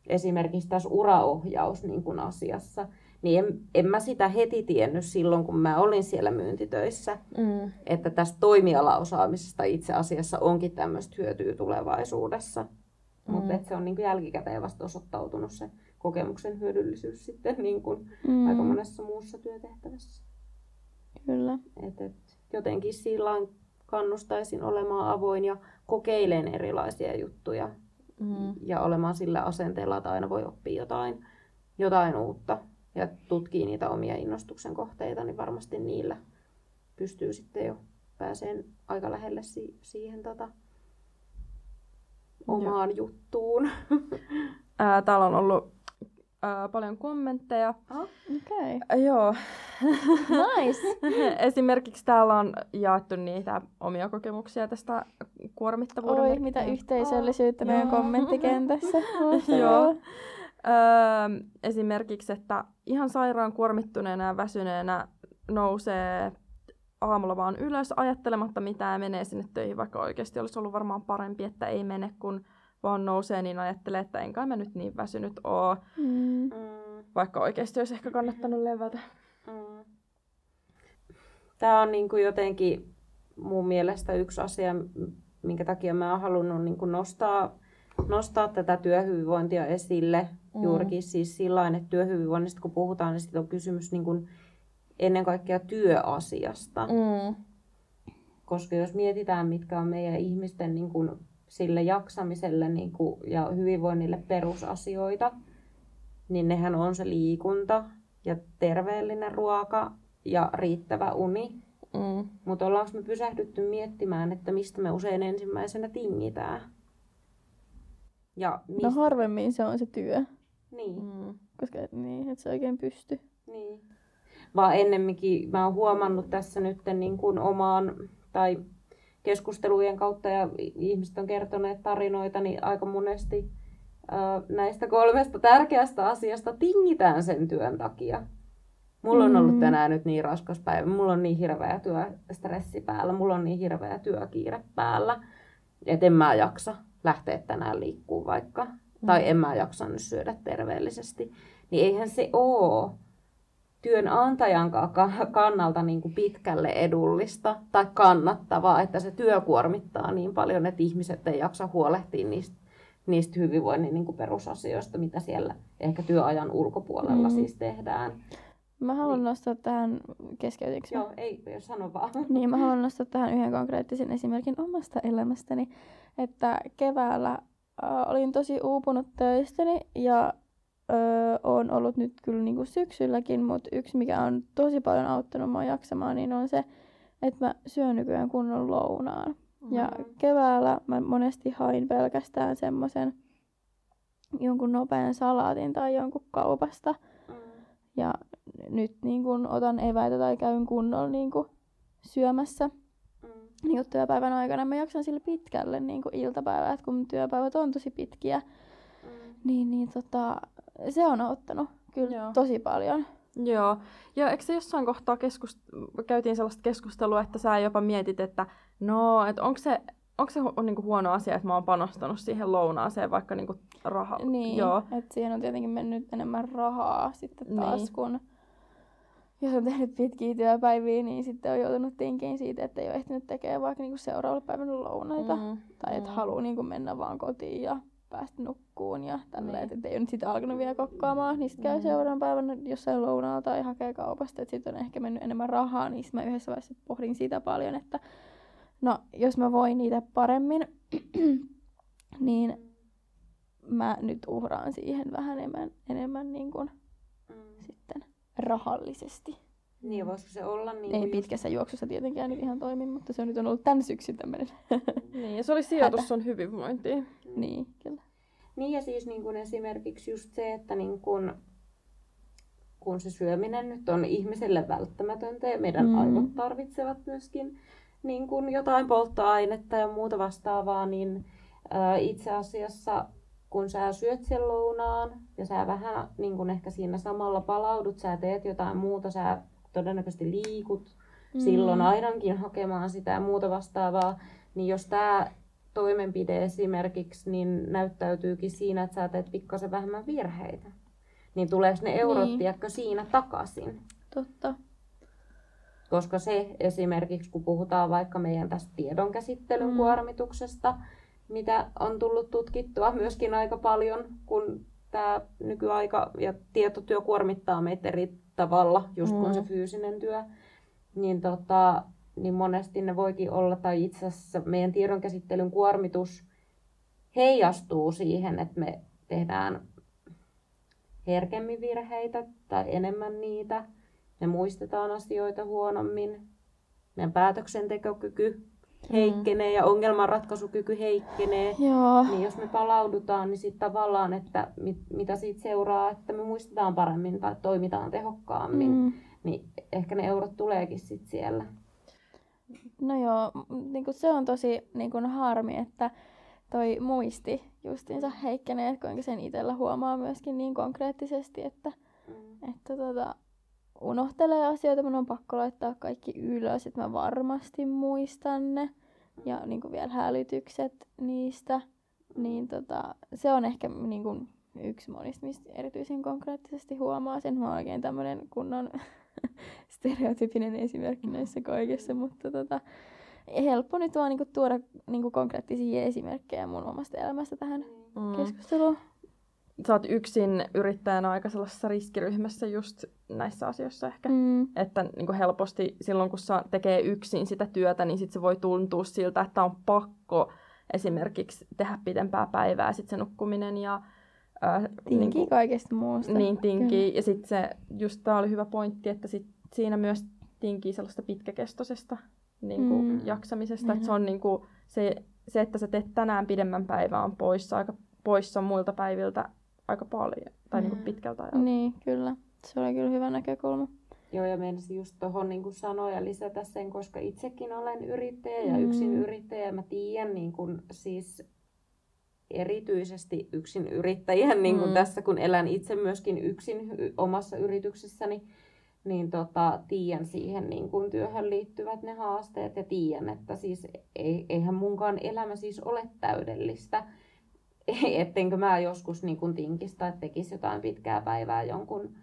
esimerkiksi tässä uraohjaus niin kuin asiassa, niin en, en mä sitä heti tiennyt silloin, kun mä olin siellä myyntitöissä, mm. että tästä toimialaosaamisesta itse asiassa onkin tämmöistä hyötyä tulevaisuudessa. Mm. Mutta se on niin kuin jälkikäteen vasta osoittautunut se kokemuksen hyödyllisyys sitten niin kuin mm. aika monessa muussa työtehtävässä. Kyllä. Et, et, jotenkin silloin kannustaisin olemaan avoin ja kokeilemaan erilaisia juttuja mm. ja olemaan sillä asenteella, että aina voi oppia jotain jotain uutta ja tutkii niitä omia innostuksen kohteita, niin varmasti niillä pystyy sitten jo pääseen aika lähelle si- siihen tota, omaan Joo. juttuun. Ää, täällä on ollut ää, paljon kommentteja. Okei. Okay. Joo. Nice. Esimerkiksi täällä on jaettu niitä omia kokemuksia tästä kuormittavuuden Oi, mitä yhteisöllisyyttä oh. meidän kommenttikentässä. Joo. Öö, esimerkiksi, että ihan sairaan kuormittuneena ja väsyneenä nousee aamulla vaan ylös ajattelematta mitään ja menee sinne töihin, vaikka oikeasti olisi ollut varmaan parempi, että ei mene, kun vaan nousee, niin ajattelee, että enkä mä nyt niin väsynyt oo. Mm. Vaikka oikeasti olisi ehkä kannattanut levätä. Mm. Tämä on niin kuin jotenkin mun mielestä yksi asia, minkä takia mä oon halunnut niin kuin nostaa, nostaa tätä työhyvinvointia esille. Mm. Juurikin siis sillä että työhyvinvoinnista kun puhutaan, niin sitten on kysymys niin kuin ennen kaikkea työasiasta. Mm. Koska jos mietitään, mitkä on meidän ihmisten niin kuin sille jaksamiselle niin kuin, ja hyvinvoinnille perusasioita, niin nehän on se liikunta ja terveellinen ruoka ja riittävä uni. Mm. Mutta ollaanko me pysähdytty miettimään, että mistä me usein ensimmäisenä tingitään? Ja no mistä... No harvemmin se on se työ. Niin. Mm. Koska niin, et se oikein pysty. Niin. Vaan ennemminkin mä oon huomannut tässä nyt niin kuin omaan, tai keskustelujen kautta ja ihmiset on kertoneet tarinoita, niin aika monesti näistä kolmesta tärkeästä asiasta tingitään sen työn takia. Mulla on ollut mm. tänään nyt niin raskas päivä, mulla on niin hirveä työstressi päällä, mulla on niin hirveä työkiire päällä, että en mä jaksa lähteä tänään liikkuu vaikka. Mm. Tai en mä jaksa nyt syödä terveellisesti. Niin eihän se oo työnantajan kannalta niin kuin pitkälle edullista tai kannattavaa, että se työ kuormittaa niin paljon, että ihmiset ei jaksa huolehtia niistä, niistä hyvinvoinnin niin kuin perusasioista, mitä siellä ehkä työajan ulkopuolella mm. siis tehdään. Mä haluan niin. nostaa tähän, keskeytinkö Joo, ei, jos sano vaan. Niin, mä haluan nostaa tähän yhden konkreettisen esimerkin omasta elämästäni, että keväällä äh, olin tosi uupunut töistäni ja öö, on ollut nyt kyllä niinku syksylläkin, mutta yksi mikä on tosi paljon auttanut mua jaksamaan, niin on se, että mä syön nykyään kunnon lounaan. Mm-hmm. Ja keväällä mä monesti hain pelkästään semmoisen jonkun nopean salaatin tai jonkun kaupasta. Mm. Ja nyt niin kun otan eväitä tai käyn kunnolla niin kun syömässä mm. niin kun työpäivän aikana. Mä jaksan sille pitkälle niin iltapäivää, että kun työpäivät on tosi pitkiä, mm. niin, niin tota, se on auttanut kyllä Joo. tosi paljon. Joo. Ja eikö se jossain kohtaa keskust- käytiin sellaista keskustelua, että sä jopa mietit, että no, että onko se, onko se on niinku huono asia, että mä oon panostanut siihen lounaaseen vaikka niinku rahaa. Niin, Joo. että siihen on tietenkin mennyt enemmän rahaa sitten taas, niin. kun jos on tehnyt pitkiä työpäiviä, niin sitten on joutunut tinkiin siitä, että ei ole ehtinyt tekemään vaikka niinku seuraavalla päivänä lounaita. Mm, tai että mm. haluaa niinku mennä vaan kotiin ja päästä nukkuun ja tälleen, niin. että ei ole nyt sitten alkanut vielä kokkaamaan, niin sitten käy mm. seuraavan päivän jossain lounaalla tai hakee kaupasta, että sitten on ehkä mennyt enemmän rahaa, niin mä yhdessä vaiheessa pohdin sitä paljon, että no jos mä voin niitä paremmin, niin mä nyt uhraan siihen vähän enemmän, enemmän niin kuin mm. sitten rahallisesti. Niin, voisiko se olla niin Ei pitkässä juoksussa tietenkään nyt ihan toimi, mutta se on nyt on ollut tämän syksyn tämmöinen Niin, ja se oli sijoitus sun hyvinvointiin. Mm. Niin, kyllä. Niin, ja siis niin kuin esimerkiksi just se, että niin kuin, kun se syöminen nyt on ihmiselle välttämätöntä ja meidän mm. aivot tarvitsevat myöskin niin kuin jotain polttoainetta ja muuta vastaavaa, niin ää, itse asiassa kun sä syöt sen lounaan ja sä vähän niin kuin ehkä siinä samalla palaudut, sä teet jotain muuta, sä todennäköisesti liikut mm. silloin ainakin hakemaan sitä ja muuta vastaavaa, niin jos tämä toimenpide esimerkiksi niin näyttäytyykin siinä, että sä teet pikkasen vähemmän virheitä, niin tuleeko ne eurot, niin. tiedätkö, siinä takaisin? Totta. Koska se esimerkiksi, kun puhutaan vaikka meidän tästä tiedonkäsittelyn mm. kuormituksesta, mitä on tullut tutkittua myöskin aika paljon, kun tämä nykyaika ja tietotyö kuormittaa meitä eri tavalla, just mm. kun se fyysinen työ, niin, tota, niin monesti ne voikin olla, tai itse asiassa meidän tiedonkäsittelyn kuormitus heijastuu siihen, että me tehdään herkemmin virheitä tai enemmän niitä. Me muistetaan asioita huonommin. Meidän päätöksentekokyky heikkenee ja ongelmanratkaisukyky heikkenee. Joo. Niin jos me palaudutaan, niin sitten tavallaan, että mit, mitä siitä seuraa, että me muistetaan paremmin tai toimitaan tehokkaammin, Mm. niin ehkä ne eurot tuleekin sitten siellä. No joo, niin se on tosi niin kuin harmi, että toi muisti justiinsa heikkenee, että kuinka sen itsellä huomaa myöskin niin konkreettisesti, että, Mm. että tota, unohtelee asioita, mun on pakko laittaa kaikki ylös, että mä varmasti muistan ne. Ja niin kuin vielä hälytykset niistä. Niin tota, se on ehkä niin kuin yksi monista, mistä erityisen konkreettisesti huomaa sen. Mä oon oikein tämmönen kunnon stereotypinen esimerkki näissä kaikessa, mutta tota, helppo nyt vaan niinku tuoda niinku konkreettisia esimerkkejä mun omasta elämästä tähän Mm. keskusteluun. Sä oot yksin yrittäjänä aika sellaisessa riskiryhmässä just näissä asioissa ehkä. Mm. Että niin kuin helposti silloin, kun sä tekee yksin sitä työtä, niin sit se voi tuntua siltä, että on pakko esimerkiksi tehdä pitempää päivää sit se nukkuminen ja ää, Tinkii niin kuin- kaikesta muusta. Niin tinkii. Ja sitten se, just tää oli hyvä pointti, että sit siinä myös tinkii sellaista pitkäkestoisesta niin kuin Mm. jaksamisesta. Että se on niin kuin, se, se, että sä teet tänään pidemmän päivän on poissa, aika poissa muilta päiviltä aika paljon. Tai niin kuin Mm. pitkältä ajalta. Niin, kyllä. Se oli kyllä hyvä näkökulma. Joo, ja meinasin just tuohon niin sanoja lisätä sen, koska itsekin olen yrittäjä ja Mm. yksin yrittäjä. Mä tiedän niin kuin, siis erityisesti yksin yrittäjän, niin kuin Mm. tässä kun elän itse myöskin yksin omassa yrityksessäni, niin tota, tiedän siihen niin kuin työhön liittyvät ne haasteet ja tiedän, että siis ei, eihän munkaan elämä siis ole täydellistä. Ettenkö mä joskus niin kuin tinkistä, että tekisi jotain pitkää päivää jonkun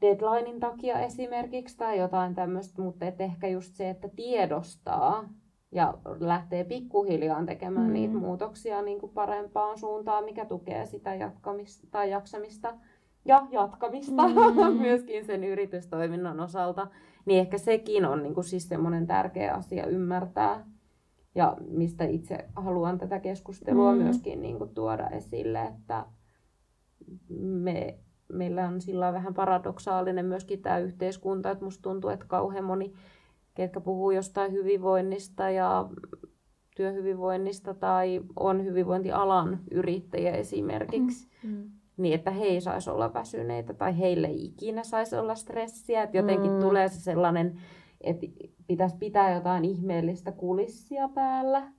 deadlinein takia esimerkiksi tai jotain tämmöistä, mutta et ehkä just se, että tiedostaa ja lähtee pikkuhiljaa tekemään Mm. niitä muutoksia niin kuin parempaan suuntaan, mikä tukee sitä jatkamista tai jaksamista ja jatkamista Mm. myöskin sen yritystoiminnan osalta, niin ehkä sekin on niin kuin siis semmoinen tärkeä asia ymmärtää ja mistä itse haluan tätä keskustelua Mm. myöskin niin kuin tuoda esille, että me, meillä on sillä vähän paradoksaalinen myöskin tämä yhteiskunta, että musta tuntuu, että kauhean moni, ketkä puhuu jostain hyvinvoinnista ja työhyvinvoinnista tai on hyvinvointialan yrittäjä esimerkiksi, Mm. niin että he ei saisi olla väsyneitä tai heille ei ikinä saisi olla stressiä. Että jotenkin Mm. tulee se sellainen, että pitäisi pitää jotain ihmeellistä kulissia päällä,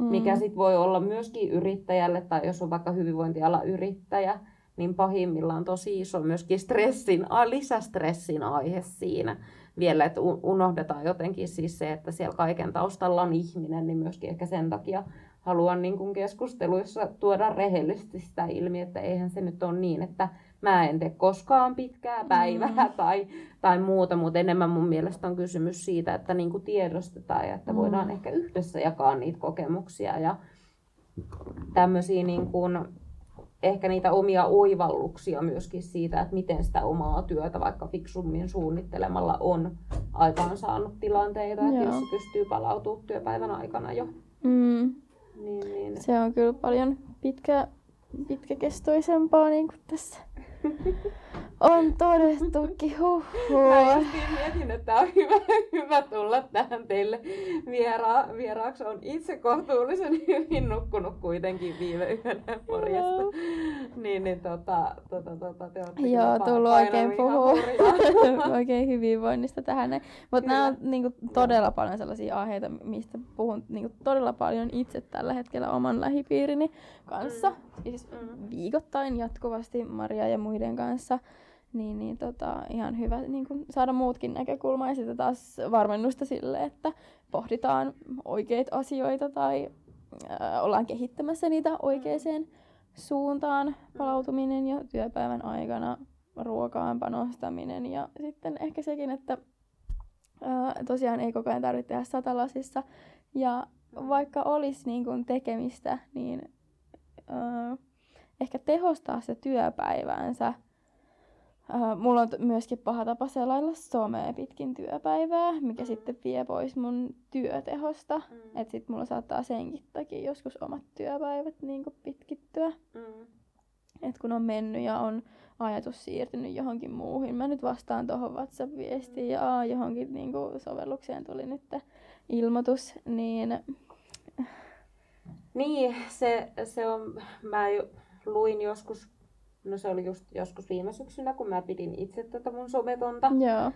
Mm. mikä sitten voi olla myöskin yrittäjälle, tai jos on vaikka hyvinvointiala yrittäjä, niin pahimmillaan tosi iso myöskin stressin, lisästressin aihe siinä vielä, että unohdetaan jotenkin siis se, että siellä kaiken taustalla on ihminen, niin myöskin ehkä sen takia haluan niin kuin keskusteluissa tuoda rehellisesti sitä ilmi, että eihän se nyt ole niin, että mä en tee koskaan pitkää päivää Mm. tai, tai muuta, mutta enemmän mun mielestä on kysymys siitä, että niin kuin tiedostetaan ja että voidaan Mm. ehkä yhdessä jakaa niitä kokemuksia ja tämmöisiä niin kuin, ehkä niitä omia oivalluksia myöskin siitä, että miten sitä omaa työtä vaikka fiksummin suunnittelemalla on aikaan saanut tilanteita, että jos se pystyy palautumaan työpäivän aikana jo. Mm. Niin, niin. Se on kyllä paljon pitkä, pitkäkestoisempaa niin kuin tässä on todettukin. Mä Huhhuh. justiin mietin, että on hyvä, hyvä tulla tähän teille viera, vieraaksi. On itse kohtuullisen hyvin nukkunut kuitenkin viime yönä morjesta. Niin, niin tota, tota, tota, te olette Joo, tullut oikein puhua oikein hyvinvoinnista tähän. Mutta nämä on niinku, todella paljon sellaisia aiheita, mistä puhun niinku, todella paljon itse tällä hetkellä oman lähipiirini kanssa. Siis Mm. viikoittain jatkuvasti Maria ja muiden kanssa. Niin, niin tota, ihan hyvä niin kun saada muutkin näkökulmaa ja sitten taas varmennusta sille, että pohditaan oikeita asioita tai ää, ollaan kehittämässä niitä oikeaan suuntaan. Palautuminen jo työpäivän aikana, ruokaan panostaminen ja sitten ehkä sekin, että ää, tosiaan ei koko ajan tarvitse tehdä satalasissa. Ja vaikka olisi niin tekemistä, niin ää, ehkä tehostaa se työpäiväänsä. Ää, mulla on myöskin paha tapa selailla somea pitkin työpäivää, mikä Mm. sitten vie pois mun työtehosta. Mm. Et sit mulla saattaa senkin takia joskus omat työpäivät niin pitkittyä. Mm. Et kun on mennyt ja on ajatus siirtynyt johonkin muuhun. Mä nyt vastaan tuohon WhatsApp-viestiin ja aa, johonkin niin sovellukseen tuli nyt ilmoitus, niin... Niin, se, se on, mä jo luin joskus, no se oli just joskus viime syksynä, kun mä pidin itse tätä mun sometonta. Joo.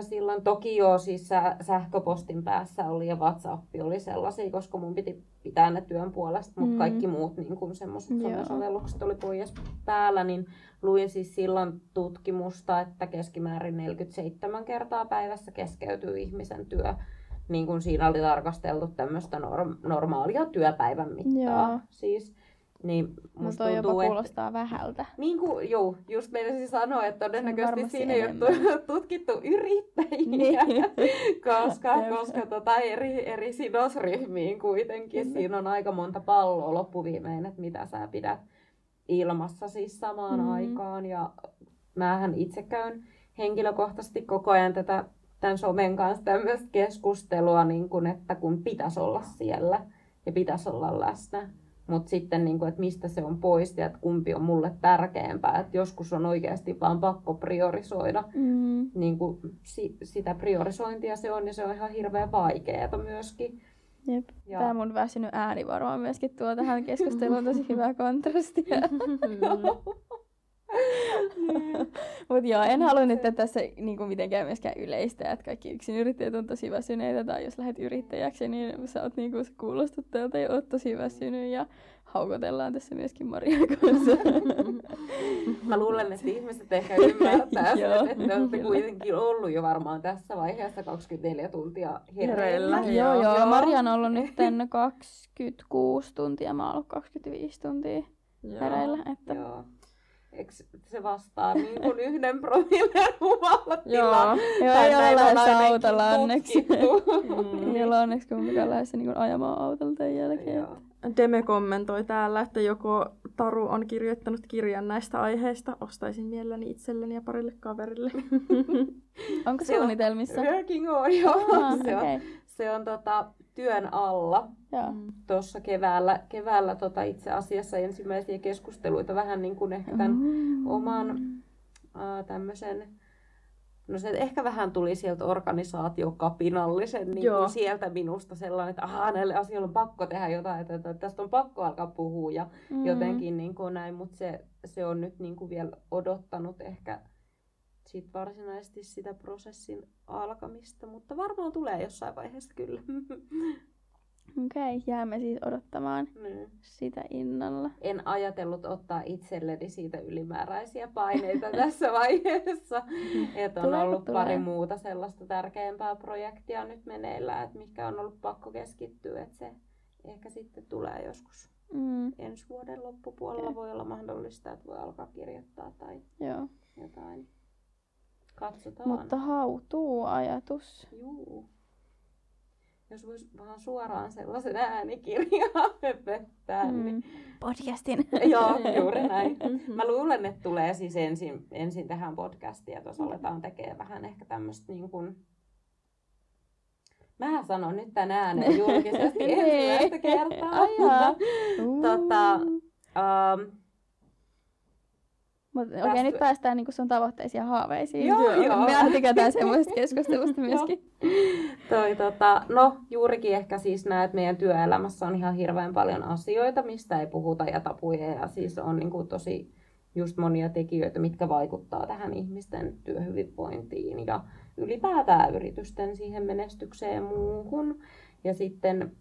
silloin toki jo siis sähköpostin päässä oli ja WhatsApp oli sellaisia, koska mun piti pitää ne työn puolesta, mutta mm. kaikki muut niin semmoiset sovellukset oli pois päällä, niin luin siis silloin tutkimusta, että keskimäärin 47 kertaa päivässä keskeytyy ihmisen työ. Niin kuin siinä oli tarkasteltu tämmöistä norm- normaalia työpäivän mittaa. Joo. Siis, niin no musta no toi tuntuu, jopa kuulostaa että, vähältä. Niin kuin, joo, just meidän sanoa, että todennäköisesti siinä ei ole tutkittu yrittäjiä, niin. koska, koska tota eri, eri sidosryhmiin kuitenkin Kyllä. siinä on aika monta palloa loppuviimein, että mitä sä pidät ilmassa siis samaan mm-hmm. aikaan. Ja määhän itse käyn henkilökohtaisesti koko ajan tätä tämän somen kanssa tämmöistä keskustelua, niin kun, että kun pitäisi olla siellä ja pitäisi olla läsnä. Mutta sitten, niin kun, että mistä se on pois ja että kumpi on mulle tärkeämpää. Että joskus on oikeasti vaan pakko priorisoida. Mm. Niin kun, si- sitä priorisointia se on ja se on ihan hirveän vaikeaa myöskin. Jep. Ja... Tämä mun väsynyt ääni varmaan myöskin tuo tähän keskusteluun tosi hyvää kontrastia. Mutta joo, en halua nyt tässä niinku mitenkään myöskään yleistä, että kaikki yrittäjät on tosi väsyneitä, tai jos lähdet yrittäjäksi, niin sä oot niinku kuulostuttajalta ja oot tosi väsynyt, ja haukotellaan tässä myöskin Maria kanssa. Mä luulen, että ihmiset ehkä ymmärtää sen, että te olette kuitenkin ollut jo varmaan tässä vaiheessa 24 tuntia hereillä. Joo, joo, joo. Maria on ollut nyt 26 tuntia, mä oon ollut 25 tuntia hereillä. Että... Joo. Eikö se vastaa niin kuin yhden promillen humalatila? Joo, joo ei ole lähdössä autolla onneksi. mm. Ei ole onneksi kumpikaan lähdössä niin ajamaan autolla tämän jälkeen. Joo. Deme kommentoi täällä, että joko Taru on kirjoittanut kirjan näistä aiheista. Ostaisin mielelläni itselleni ja parille kaverille. Onko se suunnitelmissa? Working on, joo. Ah, se, okay. on, se on tota, työn alla. Tuossa keväällä, keväällä tota, itse asiassa ensimmäisiä keskusteluita vähän niin kuin ehkä tämän mm. oman äh, tämmöisen No se ehkä vähän tuli sieltä organisaatiokapinallisen, niin kuin sieltä minusta sellainen, että ahaa, näille asioille on pakko tehdä jotain, että, että tästä on pakko alkaa puhua ja mm. jotenkin niin kuin näin, mutta se, se on nyt niin kuin vielä odottanut ehkä sit varsinaisesti sitä prosessin alkamista, mutta varmaan tulee jossain vaiheessa kyllä. Okei, okay, jäämme siis odottamaan mm. sitä innolla. En ajatellut ottaa itselleni siitä ylimääräisiä paineita tässä vaiheessa. Että on tulee, ollut tulee. pari muuta sellaista tärkeämpää projektia nyt meneillään, että mikä on ollut pakko keskittyä. Että se ehkä sitten tulee joskus mm. ensi vuoden loppupuolella. Okay. Voi olla mahdollista, että voi alkaa kirjoittaa tai Joo. jotain. Katsotaan. Mutta hautuu ajatus. Juu jos voisi vaan suoraan sellaisen äänikirjaa höpöttää. Mm. Niin... Podcastin. Joo, juuri näin. Mä luulen, että tulee siis ensin, ensin tähän podcastiin ja tuossa aletaan tekemään vähän ehkä tämmöistä niin kuin... Mä sanon nyt tän ääneen julkisesti ensimmäistä kertaa. Ja, tota, um, mutta okei, okay, nyt päästään niinku sun tavoitteisiin ja haaveisiin. Joo, joo. Me tykätään semmoisesta keskustelusta myöskin. Toi, tota, no, juurikin ehkä siis näet, että meidän työelämässä on ihan hirveän paljon asioita, mistä ei puhuta ja tapuja. Ja siis on niinku tosi just monia tekijöitä, mitkä vaikuttaa tähän ihmisten työhyvinvointiin ja ylipäätään yritysten siihen menestykseen muuhun. Ja sitten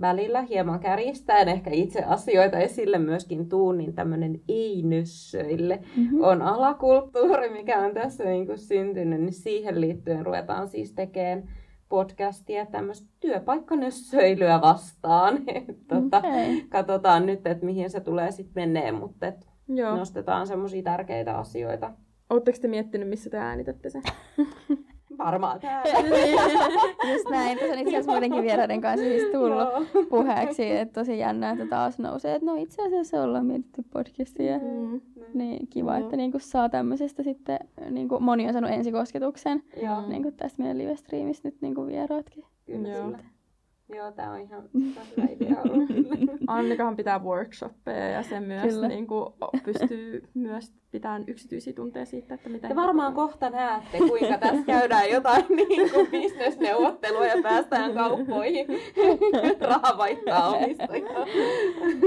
välillä hieman kärjistäen ehkä itse asioita esille myöskin tuun, niin tämmöinen ei-nössöille mm-hmm. on alakulttuuri, mikä on tässä niin kuin syntynyt, niin siihen liittyen ruvetaan siis tekemään podcastia tämmöistä työpaikkanössöilyä vastaan. tota, okay. Katsotaan nyt, että mihin se tulee sitten menee, mutta et nostetaan semmoisia tärkeitä asioita. Oletteko te miettinyt, missä te äänitätte sen? varmaan täällä. Just näin. Tässä on itse asiassa muidenkin vieraiden kanssa siis tullut puheeksi, että tosi jännää, että taas nousee, että no itse asiassa ollaan mietitty podcastia. Mm. Niin kiva, mm. että niinku saa tämmöisestä sitten, niinku moni on saanut ensikosketuksen niinku tästä meidän live-striimistä nyt niinku vieraatkin. Kyllä. Joo, tää on ihan hyvä idea. Annikahan pitää workshoppeja ja se myös Kyllä. niin kuin, pystyy myös pitämään yksityisiä tunteja siitä, että miten... Te varmaan kohta näette, kuinka tässä käydään jotain niin kuin bisnesneuvottelua ja päästään kauppoihin. Raha vaihtaa omistajaa.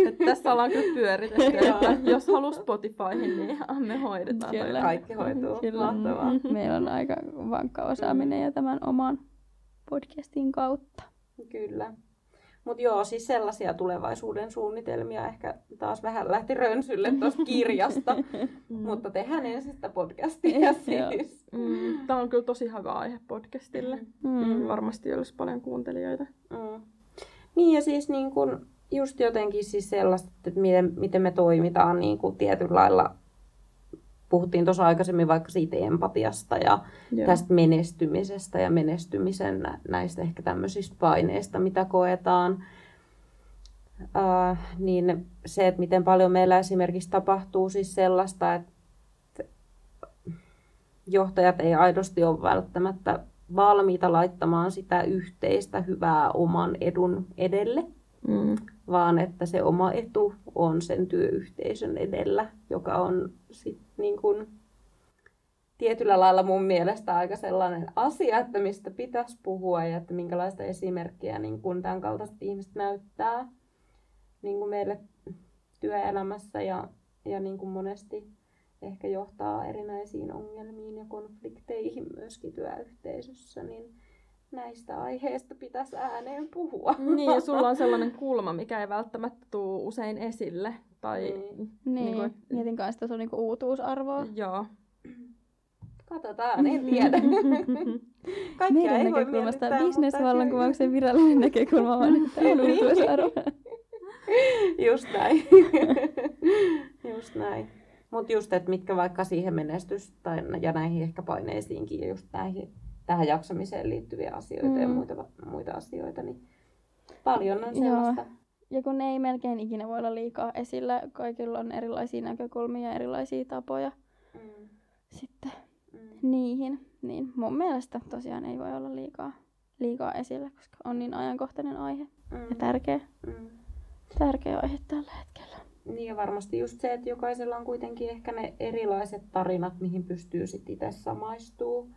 Että tässä ollaan kyllä pyöritetty, Joo. että jos haluaa Spotifyhin, niin me hoidetaan. Kyllä. Kaikki hoituu. Kyllä. Mahtavaa. Meillä on aika vankka osaaminen ja tämän oman podcastin kautta. Kyllä. Mutta joo, siis sellaisia tulevaisuuden suunnitelmia ehkä taas vähän lähti rönsylle tuosta kirjasta. Mm. Mutta tehdään ensin sitä podcastia siis. Mm, Tämä on kyllä tosi hyvä aihe podcastille. Mm. Varmasti olisi paljon kuuntelijoita. Mm. Niin ja siis niin kun, just jotenkin siis sellaista, että miten, miten me toimitaan niin kuin tietyllä lailla. Puhuttiin tuossa aikaisemmin vaikka siitä empatiasta ja Joo. tästä menestymisestä ja menestymisen nä- näistä ehkä tämmöisistä paineista, mitä koetaan. Uh, niin se, että miten paljon meillä esimerkiksi tapahtuu siis sellaista, että johtajat ei aidosti ole välttämättä valmiita laittamaan sitä yhteistä hyvää oman edun edelle, Mm. Vaan että se oma etu on sen työyhteisön edellä, joka on sit niin kuin tietyllä lailla mun mielestä aika sellainen asia, että mistä pitäisi puhua ja että minkälaista esimerkkiä niin kun tämän kaltaiset ihmiset näyttää niin kuin meille työelämässä ja, ja niin kuin monesti ehkä johtaa erinäisiin ongelmiin ja konflikteihin myöskin työyhteisössä, niin näistä aiheista pitäisi ääneen puhua. Niin, ja sulla on sellainen kulma, mikä ei välttämättä tule usein esille. Tai, Niin. Niin, Niin kuin- mietin kanssa, että se on niinku uutuusarvoa. Joo. Katsotaan, en tiedä. Kaikkea Meidän ei voi näkökulmasta miellyttää, bisnesvallankumouksen virallinen näkökulma on, että on Niin. uutuusarvo. Just näin. just näin. Mutta just, että mitkä vaikka siihen menestys tai, ja näihin ehkä paineisiinkin ja just näihin, tähän jaksamiseen liittyviä asioita ja Mm. muita, muita asioita, niin paljon on Joo. sellaista. Ja kun ne ei melkein ikinä voi olla liikaa esillä, kaikilla on erilaisia näkökulmia ja erilaisia tapoja Mm, sitten mm, niihin, niin mun mielestä tosiaan ei voi olla liikaa, liikaa esillä, koska on niin ajankohtainen aihe ja mm, tärkeä, mm. tärkeä aihe tällä hetkellä. Niin ja varmasti just se, että jokaisella on kuitenkin ehkä ne erilaiset tarinat, mihin pystyy sitten itse samaistuu.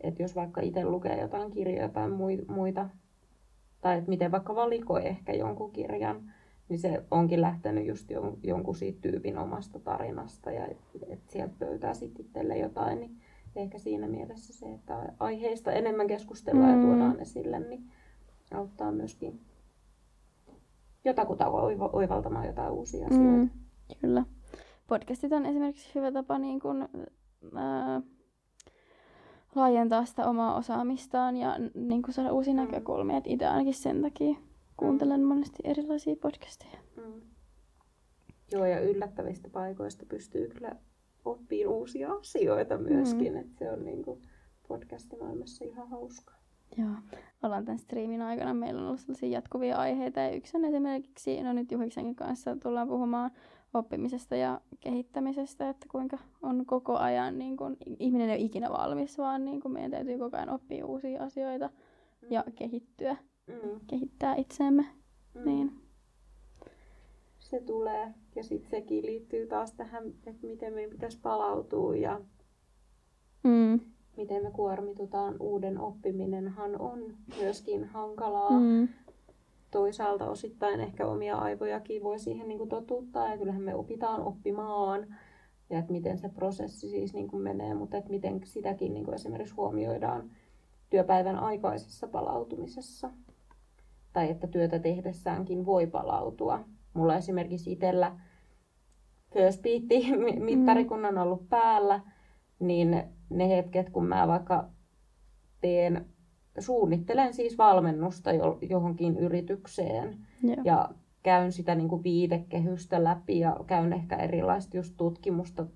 Että jos vaikka itse lukee jotain kirjoja tai mui- muita, tai että miten vaikka valikoi ehkä jonkun kirjan, niin se onkin lähtenyt just jon- jonkun siitä tyypin omasta tarinasta ja että et sieltä pöytää sitten itselle jotain, niin ehkä siinä mielessä se, että aiheista enemmän keskustellaan Mm. ja tuodaan esille, niin auttaa myöskin jotakuta oiva- oivaltamaan jotain uusia asioita. Mm, kyllä. Podcastit on esimerkiksi hyvä tapa niin kun, ää, laajentaa sitä omaa osaamistaan ja niin kun saada uusia Mm. näkökulmia. Et itse ainakin sen takia kuuntelen monesti erilaisia podcasteja. Mm. Joo, ja yllättävistä paikoista pystyy kyllä oppimaan uusia asioita myöskin, mm. että se on niin kuin podcastimaailmassa ihan hauskaa. Joo. Ollaan tämän striimin aikana, meillä on ollut sellaisia jatkuvia aiheita ja yksi on esimerkiksi, no nyt Juhiksenkin kanssa tullaan puhumaan oppimisesta ja kehittämisestä, että kuinka on koko ajan, niin kun, ihminen ei ole ikinä valmis, vaan niin kun meidän täytyy koko ajan oppia uusia asioita ja kehittyä, Mm. kehittää itseämme. Mm. Niin. Se tulee. Ja sitten sekin liittyy taas tähän, että miten meidän pitäisi palautua ja Mm. miten me kuormitutaan. Uuden oppiminenhan on myöskin hankalaa. Mm. Toisaalta osittain ehkä omia aivojakin voi siihen niin kuin totuttaa ja kyllähän me opitaan oppimaan ja että miten se prosessi siis niin kuin menee, mutta että miten sitäkin niin kuin esimerkiksi huomioidaan työpäivän aikaisessa palautumisessa tai että työtä tehdessäänkin voi palautua. Mulla esimerkiksi itsellä First Beat mittari kun on ollut päällä, niin ne hetket kun mä vaikka teen suunnittelen siis valmennusta jo- johonkin yritykseen Joo. ja käyn sitä niin kuin viitekehystä läpi ja käyn ehkä erilaista just tutkimusta,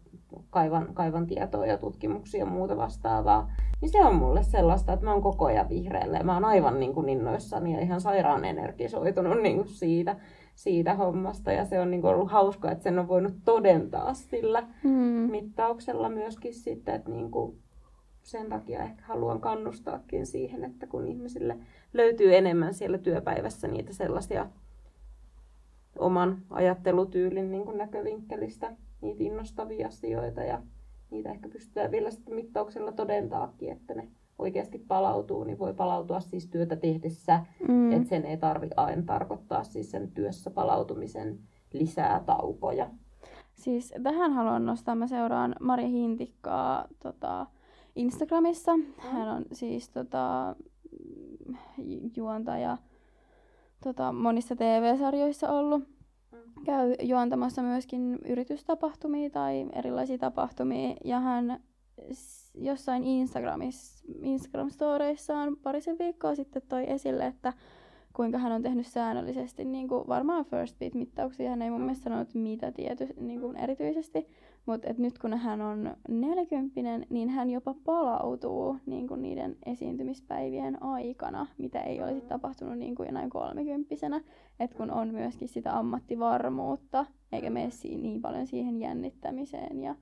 kaivan, kaivan tietoa ja tutkimuksia ja muuta vastaavaa. Niin se on mulle sellaista, että mä oon koko ajan vihreällä ja mä oon aivan niin kuin innoissani ja ihan sairaan energisoitunut niin kuin siitä, siitä hommasta. Ja se on niin kuin ollut hauska, että sen on voinut todentaa sillä Mm. mittauksella myöskin sitten, että niin kuin sen takia ehkä haluan kannustaakin siihen, että kun ihmisille löytyy enemmän siellä työpäivässä niitä sellaisia oman ajattelutyylin niin kuin näkövinkkelistä niitä innostavia asioita ja niitä ehkä pystytään vielä sitten mittauksella todentaakin, että ne oikeasti palautuu, niin voi palautua siis työtä tehdessä, mm. että sen ei tarvi aina tarkoittaa siis sen työssä palautumisen lisää taukoja. Siis tähän haluan nostaa, mä seuraan Mari Hintikkaa tota, Instagramissa. Hän on siis tota, juontaja tota, monissa TV-sarjoissa ollut. Mm. Käy juontamassa myöskin yritystapahtumia tai erilaisia tapahtumia. Ja hän jossain Instagramissa, Instagram-storeissaan parisen viikkoa sitten toi esille, että kuinka hän on tehnyt säännöllisesti niin kuin varmaan first beat mittauksia. Hän ei mun mielestä sanonut mitä tiety, niin kuin erityisesti, mutta nyt kun hän on 40, niin hän jopa palautuu niin kuin niiden esiintymispäivien aikana, mitä ei olisi tapahtunut niin kuin näin kolmikymppisenä. Et kun on myöskin sitä ammattivarmuutta, eikä mene niin paljon siihen jännittämiseen ja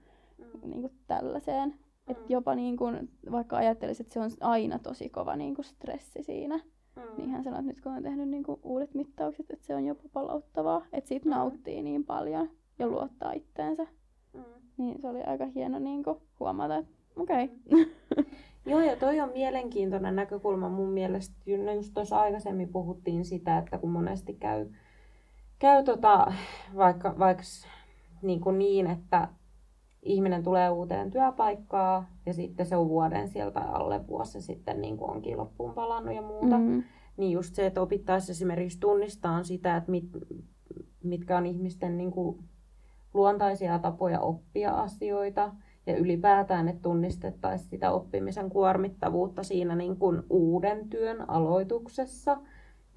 niin kuin tällaiseen. Et jopa niin kun, vaikka ajattelisit, että se on aina tosi kova niin kuin stressi siinä, mm. niin hän sanoi, että nyt kun on tehnyt niin kuin uudet mittaukset, että se on jopa palauttavaa, että siitä mm. nauttii niin paljon ja luottaa itteensä. Niin se oli aika hieno niin kuin huomata, että okei. Okay. Joo, ja toi on mielenkiintoinen näkökulma mun mielestä. Just tuossa aikaisemmin puhuttiin sitä, että kun monesti käy, käy tota, vaikka, vaikka niin, kuin niin, että ihminen tulee uuteen työpaikkaan ja sitten se on vuoden sieltä alle vuosi sitten niin kuin onkin loppuun palannut ja muuta. Mm-hmm. Niin just se, että opittaisiin esimerkiksi tunnistaa sitä, että mit, mitkä on ihmisten niin kuin luontaisia tapoja oppia asioita ja ylipäätään, että tunnistettaisiin sitä oppimisen kuormittavuutta siinä niin kuin uuden työn aloituksessa –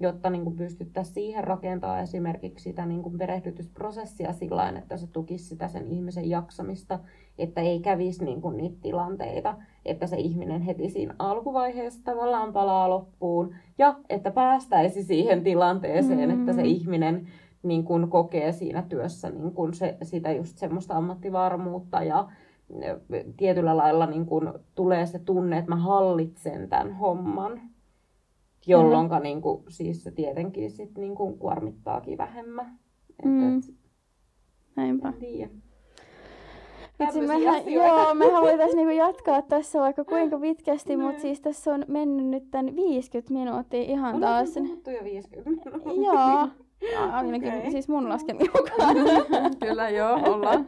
jotta niin kuin pystyttäisiin siihen rakentamaan esimerkiksi sitä niin kuin perehdytysprosessia sillä että se tukisi sitä sen ihmisen jaksamista, että ei kävisi niin kuin niitä tilanteita, että se ihminen heti siinä alkuvaiheessa tavallaan palaa loppuun ja että päästäisi siihen tilanteeseen, mm-hmm. että se mm. ihminen niin kuin kokee siinä työssä niin kuin se, sitä just semmoista ammattivarmuutta ja tietyllä lailla niin kuin tulee se tunne, että mä hallitsen tämän homman jolloin mm. niin kuin, siis se tietenkin sit, niin kuin, kuormittaakin vähemmän. Mm. Et, Näinpä. Vitsi, mehän, joo, me haluaisin niinku jatkaa tässä vaikka kuinka pitkästi, mutta siis tässä on mennyt nyt tän 50 minuuttia ihan on taas. puhuttu jo 50 Joo. Ainakin okay. siis mun laskelmien mukaan. Kyllä joo, ollaan.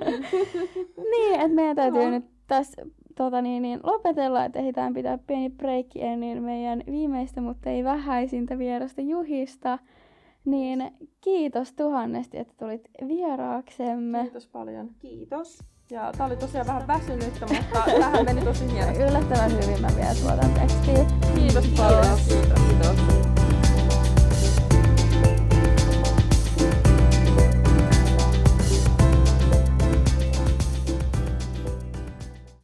niin, että meidän täytyy no. nyt tässä tota niin, niin lopetella, että ehditään pitää pieni breikki ennen meidän viimeistä, mutta ei vähäisintä vierasta Juhista. Niin kiitos tuhannesti, että tulit vieraaksemme. Kiitos paljon. Kiitos. Ja tää oli tosiaan vähän väsynyttä, mutta tähän meni tosi hienosti. Yllättävän hyvin mä vielä tuotan tekstiä. Kiitos paljon.